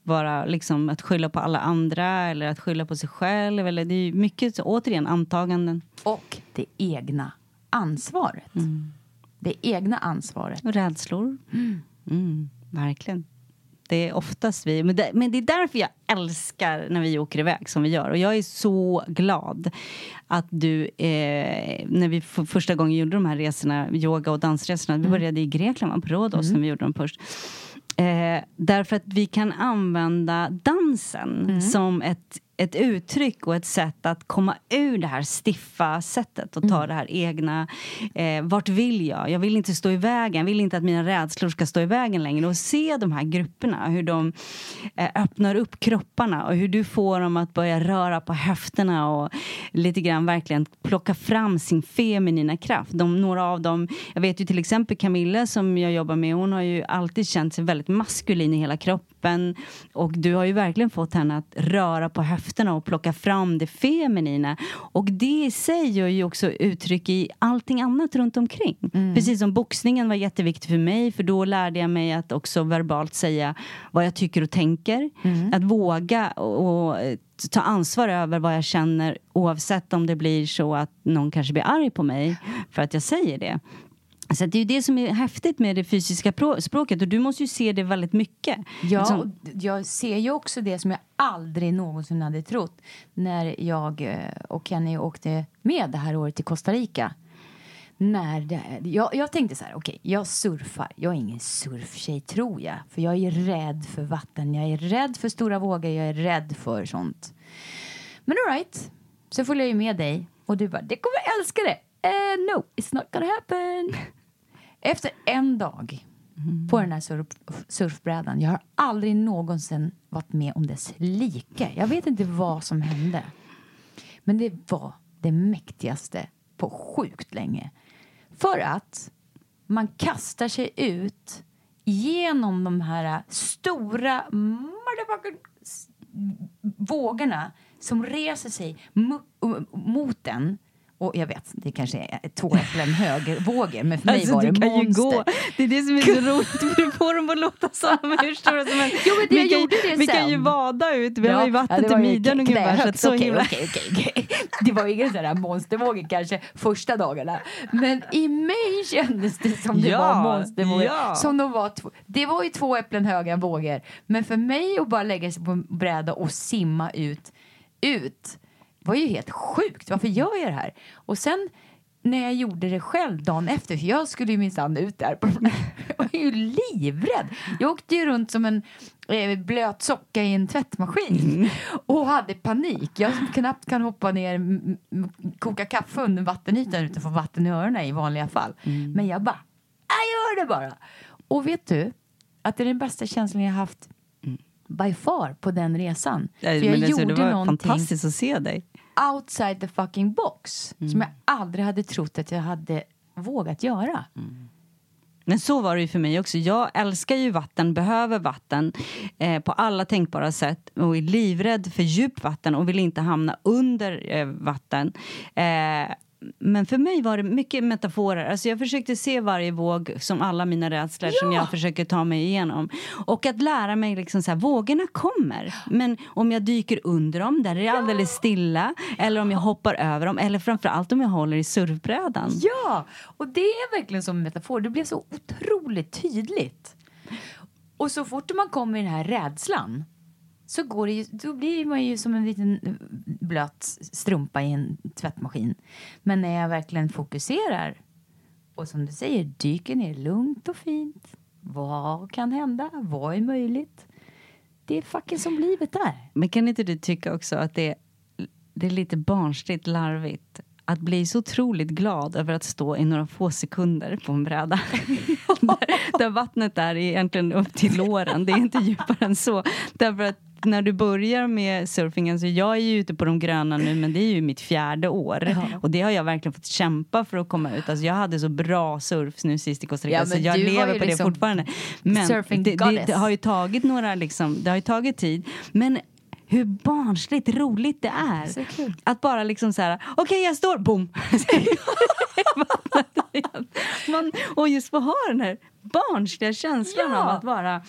vara liksom att skylla på alla andra eller att skylla på sig själv. Eller det är mycket, så, återigen, antaganden Och det egna ansvaret. Det egna ansvaret. och rädslor. Mm, verkligen. Det är oftast vi, men det, men det är därför jag älskar när vi åker iväg som vi gör. Och jag är så glad att du, eh, när vi för första gången gjorde de här resorna, yoga och dansresorna, vi började i Grekland, på Rhodos när vi gjorde dem först. Eh, därför att vi kan använda dansen som ett, ett uttryck och ett sätt att komma ur det här stiffa sättet och ta det här egna. Eh, vart vill jag? Jag vill inte stå i vägen. Jag vill inte att mina rädslor ska stå i vägen längre. Och se de här grupperna, hur de eh, öppnar upp kropparna och hur du får dem att börja röra på höfterna och lite grann verkligen plocka fram sin feminina kraft. De, några av dem, jag vet ju till exempel Camilla som jag jobbar med, hon har ju alltid känt sig väldigt maskulin i hela kroppen och du har ju verkligen fått henne att röra på höfterna och plocka fram det feminina. Och det i sig gör ju också uttryck i allting annat runt omkring. Precis som boxningen var jätteviktig för mig för då lärde jag mig att också verbalt säga vad jag tycker och tänker. Att våga och, och eh, ta ansvar över vad jag känner oavsett om det blir så att någon kanske blir arg på mig för att jag säger det. Så det är ju det som är häftigt med det fysiska språket och du måste ju se det väldigt mycket. Ja, Liksom- jag ser ju också det som jag aldrig någonsin hade trott när jag eh, och Kenny åkte med det här året till Costa Rica. När det, jag, jag tänkte så här, okej, jag surfar. Jag är ingen surftjej, tror jag. För jag är rädd för vatten, jag är rädd för stora vågor, jag är rädd för sånt. Men alright, så följer jag ju med dig och du bara, det kommer älska det. Eh, no, it's not gonna happen. [laughs] Efter en dag på den här surf, surfbrädan, jag har aldrig någonsin varit med om dess like. Jag vet inte vad som hände. Men det var det mäktigaste på sjukt länge. För att man kastar sig ut genom de här stora vågorna som reser sig mot den. Och jag vet, det kanske är två äpplen högervågor, men för mig Alltså, var det du kan ju monster. gå. Det är det som är så [laughs] roligt, du får dem att låta som hur stora som helst. Jo, men det vi, kan, gjorde det vi kan ju vada ut, vi har ju vatten det till midjan ungefär. Knähögt. så himla... okej. [laughs] Det var inga sådana monstervågor kanske första dagarna. Men i mig kändes det som det Ja, var monstervågor. ja. Som de var två, det var ju två äpplen höga vågor. Men för mig att bara lägga sig på en bräda och simma ut, ut var ju helt sjukt. Varför gör jag det här? Och sen när jag gjorde det själv dagen efter, för jag skulle ju minsann ut där. [laughs] Jag var ju livrädd. Jag åkte ju runt som en eh, blöt socka i en tvättmaskin och hade panik. Jag som knappt kan hoppa ner, koka kaffe under vattenytan utan att få vatten i öronen i vanliga fall. Men jag bara, jag gör det bara. Och vet du, att det är den bästa känslan jag haft by far på den resan. Nej, För jag men det, så gjorde det var fantastiskt att se dig. outside the fucking box som jag aldrig hade trott att jag hade vågat göra. Men så var det ju för mig också. Jag älskar ju vatten, behöver vatten eh, på alla tänkbara sätt och är livrädd för djupt vatten och vill inte hamna under eh, vatten. Eh, men för mig var det mycket metaforer. Alltså jag försökte se varje våg som alla mina rädslor som jag försöker ta mig igenom. Och att lära mig liksom så här, vågorna kommer. Men om jag dyker under dem, där är det alldeles stilla. Eller om jag hoppar över dem. Eller framförallt om jag håller i surfbrädan. Ja, och det är verkligen som en metafor. Det blev så otroligt tydligt. Och så fort man kommer i den här rädslan så går det ju, då blir man ju som en liten blöt strumpa i en tvättmaskin. Men när jag verkligen fokuserar och som du säger dyker ner lugnt och fint. Vad kan hända? Vad är möjligt? Det är fucking som livet är. Men kan inte du tycka också att det, det är lite barnsligt larvigt att bli så otroligt glad över att stå i några få sekunder på en bräda. [laughs] där, där vattnet är egentligen upp till låren. Det är inte djupare än så. Därför att när du börjar med surfingen, så jag är ju ute på de gröna nu men det är ju mitt fjärde år. Och det har jag verkligen fått kämpa för att komma ut. Alltså jag hade så bra surf nu sist i Costa Rica Ja, så jag lever på liksom det fortfarande. Men det, det, det har ju tagit några liksom, det har ju tagit tid. Men hur barnsligt roligt det är. Kul. Att bara liksom så här, okej jag står, boom! [laughs] Man, och just få ha den här barnsliga känslan Ja. av att vara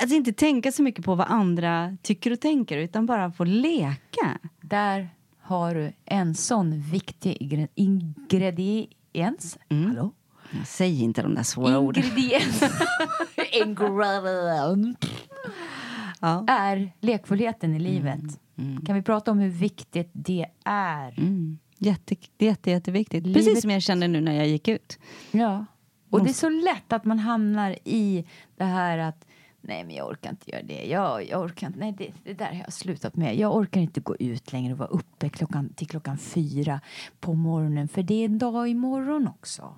Alltså inte tänka så mycket på vad andra tycker och tänker utan bara få leka. Där har du en sån viktig ingre- ingrediens. Hallå? Säg inte de där svåra orden. Ingrediens. [laughs] Ingredient. Ja. Är lekfullheten i livet. Kan vi prata om hur viktigt det är? Mm. Jätte, jätte, jätteviktigt. Livet- Precis som jag kände nu när jag gick ut. Ja. Och det är så lätt att man hamnar i det här att Nej, men jag orkar inte göra det. Jag, jag orkar inte. Nej, det, det där har jag slutat med. Jag orkar inte gå ut längre och vara uppe klockan, till klockan fyra på morgonen. För det är en dag imorgon också.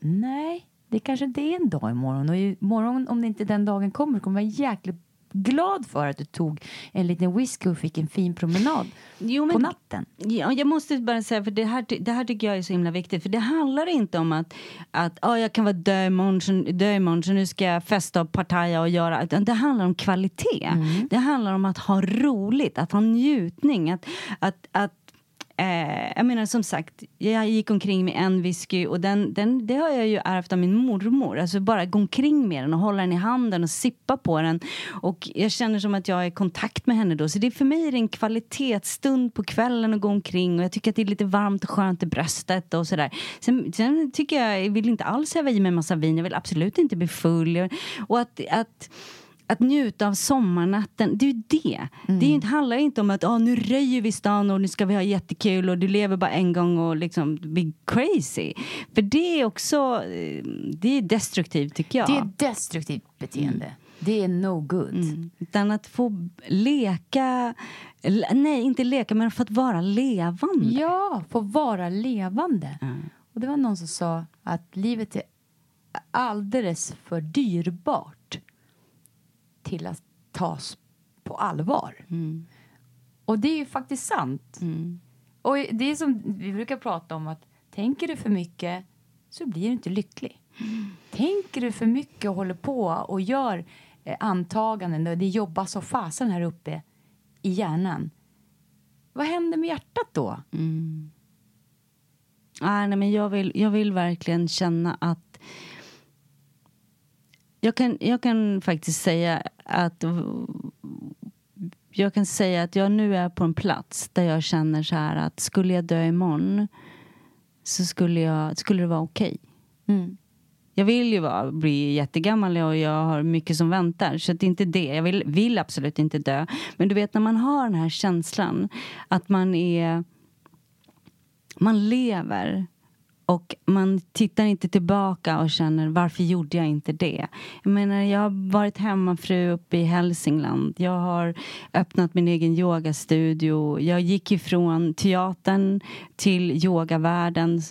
Nej, det kanske inte är en dag imorgon. Och imorgon, om det inte den dagen kommer, kommer det vara jäkligt glad för att du tog en liten whisky och fick en fin promenad Jo, men- på natten. Ja, jag måste bara säga, för det här, det här tycker jag är så himla viktigt. För det handlar inte om att, att oh, jag kan vara död imorgon, så, död imorgon så nu ska jag festa och partaja och göra. Utan det handlar om kvalitet. Det handlar om att ha roligt, att ha njutning. Att, att, att Eh, jag menar som sagt, jag gick omkring med en whisky och den, den, det har jag ju ärvt av min mormor. Alltså bara gå omkring med den och hålla den i handen och sippa på den. Och jag känner som att jag är i kontakt med henne då. Så det är för mig är det en kvalitetsstund på kvällen att gå omkring och jag tycker att det är lite varmt och skönt i bröstet och sådär. Sen, sen tycker jag, jag vill inte alls häva i mig en massa vin, jag vill absolut inte bli full. Och att, att att njuta av sommarnatten, det är ju det. Det är ju inte, handlar inte om att ah, nu röjer vi stan och nu ska vi ha jättekul och du lever bara en gång och liksom bli crazy. För det är också, eh, det är destruktivt tycker jag. Det är destruktivt beteende. Det är no good. Mm. Utan att få leka, nej inte leka men för att vara levande. Ja, få vara levande. Och det var någon som sa att livet är alldeles för dyrbart till att tas på allvar. Och det är ju faktiskt sant. Och det är som vi brukar prata om att tänker du för mycket så blir du inte lycklig. Tänker du för mycket och håller på och gör eh, antaganden och det jobbas så fasen här uppe i hjärnan. Vad händer med hjärtat då? Ah, nej, men jag, vill, jag vill verkligen känna att... Jag kan, jag kan faktiskt säga att... Jag kan säga att jag nu är på en plats där jag känner så här att skulle jag dö imorgon så skulle, jag, skulle det vara okej. Jag vill ju vara, bli jättegammal och jag har mycket som väntar. Så det är inte det. Jag vill, vill absolut inte dö. Men du vet när man har den här känslan att man är man lever och man tittar inte tillbaka och känner varför gjorde jag inte det? Jag menar, jag har varit hemmafru uppe i Hälsingland. Jag har öppnat min egen yogastudio. Jag gick ifrån teatern till yogavärlden.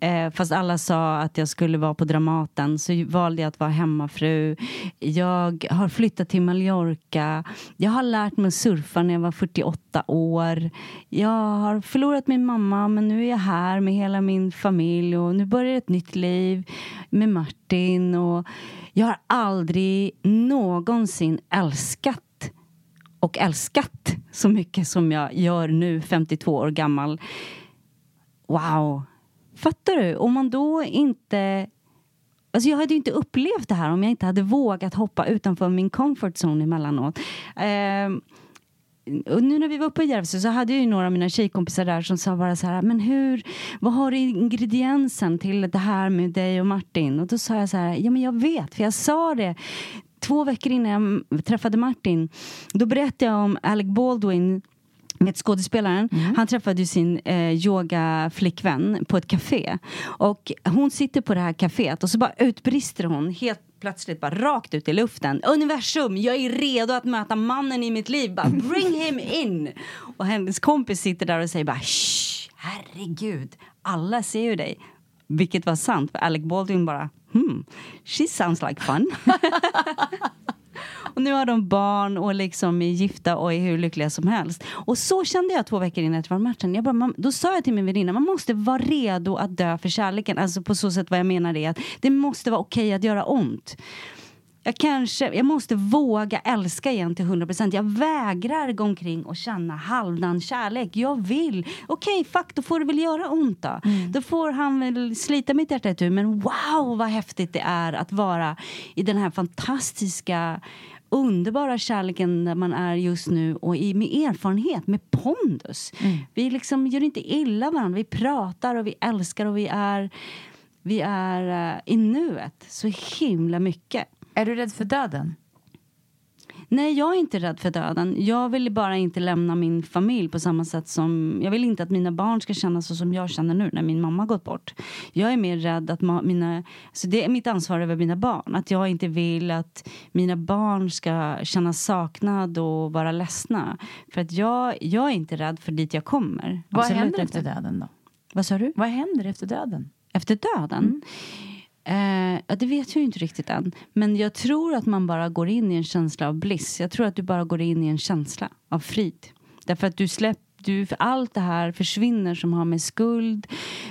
Eh, fast alla sa att jag skulle vara på Dramaten så valde jag att vara hemmafru. Jag har flyttat till Mallorca. Jag har lärt mig surfa när jag var 48 år. Jag har förlorat min mamma men nu är jag här med hela min familj och nu börjar ett nytt liv med Martin. Och jag har aldrig någonsin älskat och älskat så mycket som jag gör nu, 52 år gammal. Wow! Fattar du? Om man då inte... Alltså jag hade ju inte upplevt det här om jag inte hade vågat hoppa utanför min comfort zone emellanåt. Eh, och nu när vi var uppe i Järvsö så hade jag ju några av mina tjejkompisar där som sa bara så här, men hur, vad har du ingrediensen till det här med dig och Martin? Och då sa jag så här, ja men jag vet, för jag sa det två veckor innan jag träffade Martin. Då berättade jag om Alec Baldwin med skådespelaren. Han träffade ju sin eh, yogaflickvän på ett café. Och hon sitter på det här caféet och så bara utbrister hon helt plötsligt bara rakt ut i luften. Universum, jag är redo att möta mannen i mitt liv. Bara bring him in! Och hennes kompis sitter där och säger bara Shh, herregud, alla ser ju dig. Vilket var sant, för Alec Baldwin bara hmm, she sounds like fun. [laughs] Och nu har de barn och liksom är gifta och är hur lyckliga som helst. Och så kände jag två veckor innan jag var matchen. Jag bara, man, då sa jag till min väninna, man måste vara redo att dö för kärleken. Alltså på så sätt vad jag menar är att det måste vara okej att göra ont. Jag kanske, jag måste våga älska igen till 100%. Jag vägrar gå omkring och känna halvdan kärlek. Jag vill. Okej, fuck, då får det väl göra ont då. Då får han väl slita mitt hjärta itu. Men wow, vad häftigt det är att vara i den här fantastiska underbara kärleken där man är just nu och i, med erfarenhet, med pondus. Vi liksom gör inte illa varandra. Vi pratar och vi älskar och vi är, vi är eh, i nuet så himla mycket. Är du rädd för döden? Nej, jag är inte rädd för döden. Jag vill bara inte lämna min familj på samma sätt som... Jag vill inte att mina barn ska känna så som jag känner nu när min mamma gått bort. Jag är mer rädd att mina... Så det är mitt ansvar över mina barn. Att jag inte vill att mina barn ska känna saknad och vara ledsna. För att jag, jag är inte rädd för dit jag kommer. Vad Absolut händer inte. efter döden då? Vad sa du? Vad händer efter döden? Efter döden? Eh, ja, det vet jag ju inte riktigt än. Men jag tror att man bara går in i en känsla av bliss. Jag tror att du bara går in i en känsla av frid. Därför att du släpper du, för allt det här försvinner som har med skuld,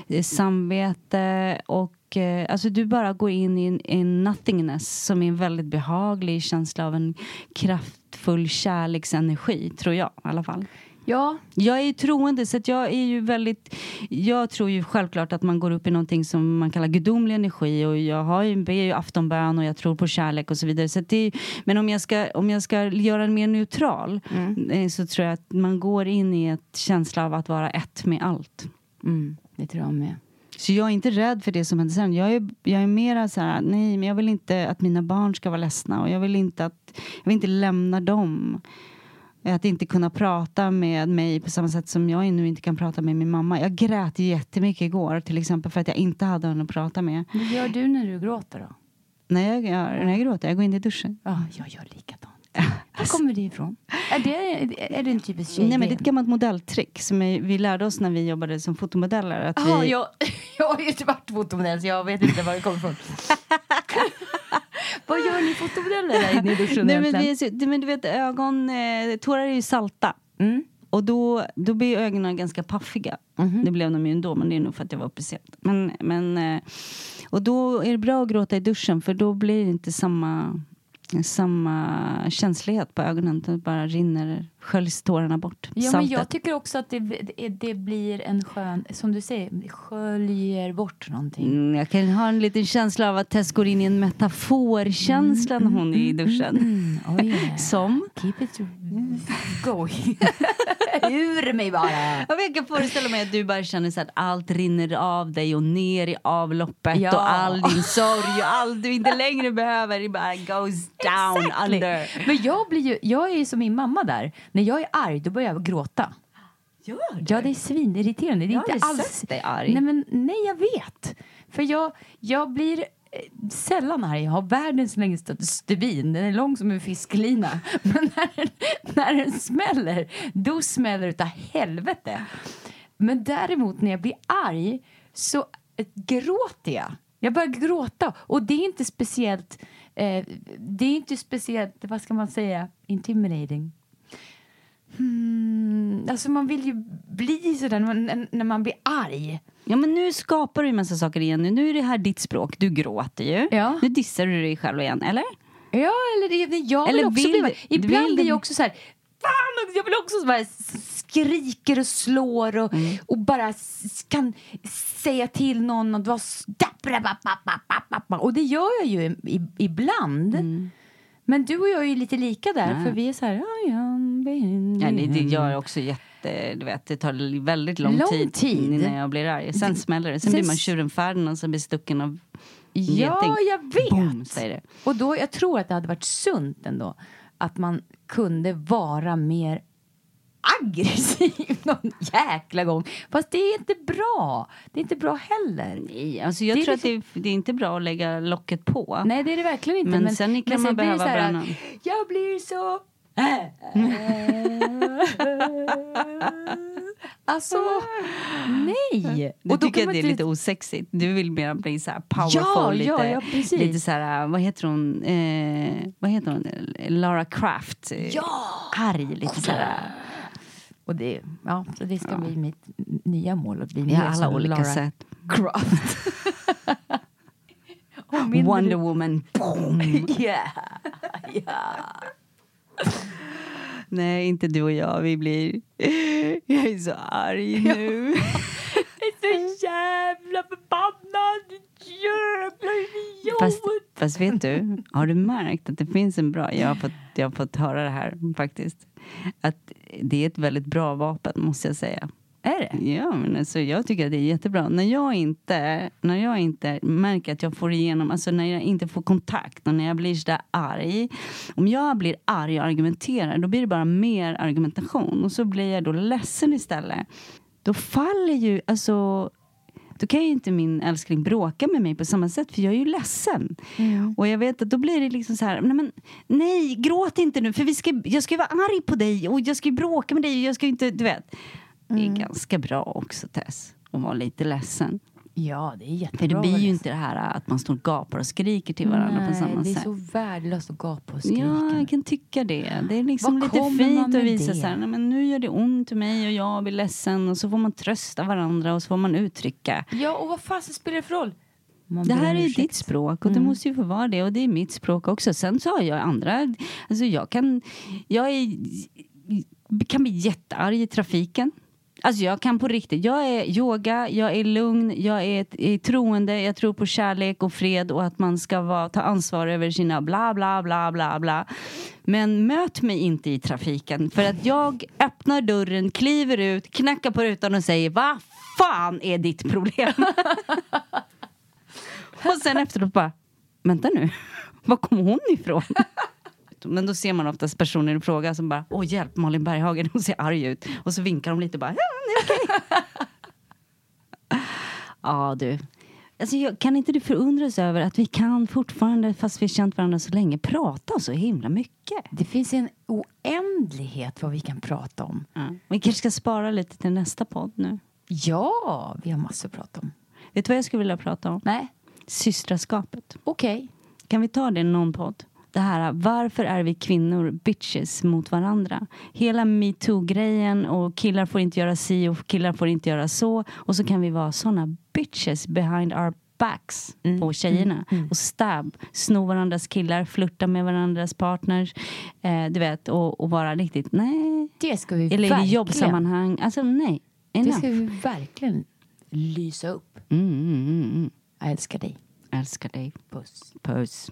eh, samvete och eh, alltså du bara går in i en, en nothingness som är en väldigt behaglig känsla av en kraftfull kärleksenergi, tror jag i alla fall. Ja, Jag är ju troende, så jag är ju väldigt... Jag tror ju självklart att man går upp i någonting som man kallar gudomlig energi och jag har ju, ber ju aftonbön och jag tror på kärlek och så vidare. Så det, men om jag, ska, om jag ska göra den mer neutral eh, så tror jag att man går in i ett känsla av att vara ett med allt. mm, det tror jag med. Så jag är inte rädd för det som händer sen. Jag är, jag är mera så här, nej, men jag vill inte att mina barn ska vara ledsna och jag vill inte att, jag vill inte lämna dem. Att inte kunna prata med mig på samma sätt som jag nu inte kan prata med min mamma. Jag grät jättemycket igår till exempel för att jag inte hade henne att prata med. Vad gör du när du gråter då? När jag, jag, när jag gråter, jag går in i duschen. Ja, jag gör likadant. [laughs] Var kommer det ifrån? Är det, är det en typisk tjej? Nej, men det är ett gammalt modelltrick som vi lärde oss när vi jobbade som fotomodeller. Att Ja, vi, jag, [laughs] jag har ju inte varit fotomodell så jag vet inte var det kommer ifrån. [laughs] Vad gör ni fotomodeller där inne i duschen Nej, men, vi är så, det- men du vet, ögon, eh, tårar är ju salta. Mm. Och då, då blir ögonen ganska paffiga. Mhm. Det blev de ju ändå, men det är nog för att jag var uppe sent. Men, men, eh, och då är det bra att gråta i duschen för då blir det inte samma, samma känslighet på ögonen. Det bara rinner, sköljs tårarna bort. Ja, men jag tycker också att det, det, det blir en skön, som du säger, sköljer bort någonting. Mm, jag kan ha en liten känsla av att Tess går in i en metaforkänsla när hon är i duschen. Mm, [laughs] oh yeah. Som? Keep it going. [laughs] [laughs] Ur mig bara. Jag kan föreställa mig att du bara känner så att allt rinner av dig och ner i avloppet Ja. och all din sorg och allt du inte längre behöver det bara goes down Exactly. under. Men jag, blir ju, jag är ju som min mamma där. När jag är arg då börjar jag gråta. Gör Ja, det är svinirriterande. Det är Jag har inte alls... sett dig arg. Nej, men, nej, jag vet. För jag, jag blir eh, sällan arg. Jag har världens längsta stubin. Den är lång som en fisklina. [laughs] Men när den, när den smäller, då smäller det utav helvete. Men däremot när jag blir arg så eh, gråter jag. Jag börjar gråta. Och det är inte speciellt... Eh, det är inte speciellt, vad ska man säga, intimidating. Hmm, alltså man vill ju bli sådär när man, när man blir arg. Ja men nu skapar du ju massa saker igen. Nu, är det här ditt språk. Du gråter ju. Ja. Nu dissar du dig själv igen, eller? Ja, eller det, jag Eller vill också vill bli... Ibland vill du- jag också så här... Fan, jag vill också så här, skriker och slår och, Mm. och bara kan säga till någon och dra... Och det gör jag ju ibland. Men du och jag är ju lite lika där, Nej. för vi är så här... "I am Ja, det, det gör också jätte... Du vet, det tar väldigt lång, Lång tid, tid. innan jag blir arg. Sen smäller det. Sen, Sen blir man tjuren och så blir stucken av Ja, geting. jag vet. Boom, säger det. Och då, jag tror att det hade varit sunt ändå att man kunde vara mer aggressiv [laughs] någon jäkla gång. Fast det är inte bra. Det är inte bra heller. Nej, alltså jag Det tror att det, liksom- är- det är inte bra att lägga locket på. Nej, det är det verkligen inte. Men sen kan man blir det behöva här, bränna. Jag blir så... [laughs] alltså, nej. Du Och tycker att det är man lite osexigt. Du vill mer bli så här powerful, Ja, lite, ja, ja, lite så här, vad heter hon, eh, vad heter hon, Lara Croft. eh, Ja! Arg, lite så här. Och det, ja, så det ska bli mitt nya mål. Att bli Vi har alla olika Lara sätt. Croft. [laughs] Wonder Woman, boom! [laughs] Yeah. ja. Nej, inte du och jag, vi blir... [laughs] Jag är så arg nu. Jag är så jävla förbannad! Jävla idiot! Fast, fast vet du, har du märkt att det finns en bra... Jag har, fått, jag har fått höra det här faktiskt. Att det är ett väldigt bra vapen, måste jag säga. Är det? Ja, men alltså, jag tycker att det är jättebra. När jag inte, när jag inte märker att jag får igenom, alltså när jag inte får kontakt och när jag blir sådär arg. Om jag blir arg och argumenterar, då blir det bara mer argumentation. Och så blir jag då ledsen istället. Då faller ju, alltså då kan ju inte min älskling bråka med mig på samma sätt för jag är ju ledsen. Och jag vet att då blir det liksom så här, nej, men, nej gråt inte nu för vi ska, jag ska ju vara arg på dig och jag ska ju bråka med dig och jag ska ju inte, du vet. Det är ganska bra också Tess, att vara lite ledsen. Ja, det är jättebra. För det blir ju inte det här att man står och gapar och skriker till varandra Nej, på samma det är sätt. så värdelöst att gapa och skrika. Ja, jag kan tycka det. Det är liksom Var lite fint att visa det? så här, nej, men nu gör det ont i mig och jag blir ledsen och så får man trösta varandra och så får man uttrycka. Ja, och vad fasen spelar det för roll? Man Det här är ju ditt språk och det måste ju få vara det och det är mitt språk också. Sen så har jag andra, alltså jag kan, jag är, kan bli jättearg i trafiken. Alltså jag kan på riktigt, jag är yoga, jag är lugn, jag är, är troende, jag tror på kärlek och fred och att man ska vara, ta ansvar över sina bla bla bla bla bla. Men möt mig inte i trafiken för att jag öppnar dörren, kliver ut, knackar på rutan och säger vad fan är ditt problem? [laughs] Och sen efteråt bara, vänta nu, [laughs] var kom hon ifrån? Men då ser man oftast personen i fråga som bara, åh hjälp Malin Berghagen, [laughs] hon ser arg ut. Och så vinkar de lite bara, ja det är okej. [laughs] ja du. Alltså, jag, kan inte du förundras över att vi kan fortfarande, fast vi har känt varandra så länge, prata så himla mycket? Det finns en oändlighet vad vi kan prata om. Ja. Vi kanske ska spara lite till nästa podd nu. Ja, vi har massor att prata om. Vet du vad jag skulle vilja prata om? Nej, Systraskapet. okej. Kan vi ta det i någon podd? Det här, varför är vi kvinnor bitches mot varandra? Hela metoo-grejen och killar får inte göra si och killar får inte göra så. Och så kan vi vara såna bitches behind our backs på tjejerna. Och stab, sno varandras killar, flirta med varandras partners. Eh, du vet, och, och vara riktigt, nej. Det ska vi Eller i verkligen. jobbsammanhang, alltså nej. Det Enough. ska vi verkligen lysa upp. Mm, mm, mm, mm. Jag älskar dig. Älskar dig. Puss. Puss.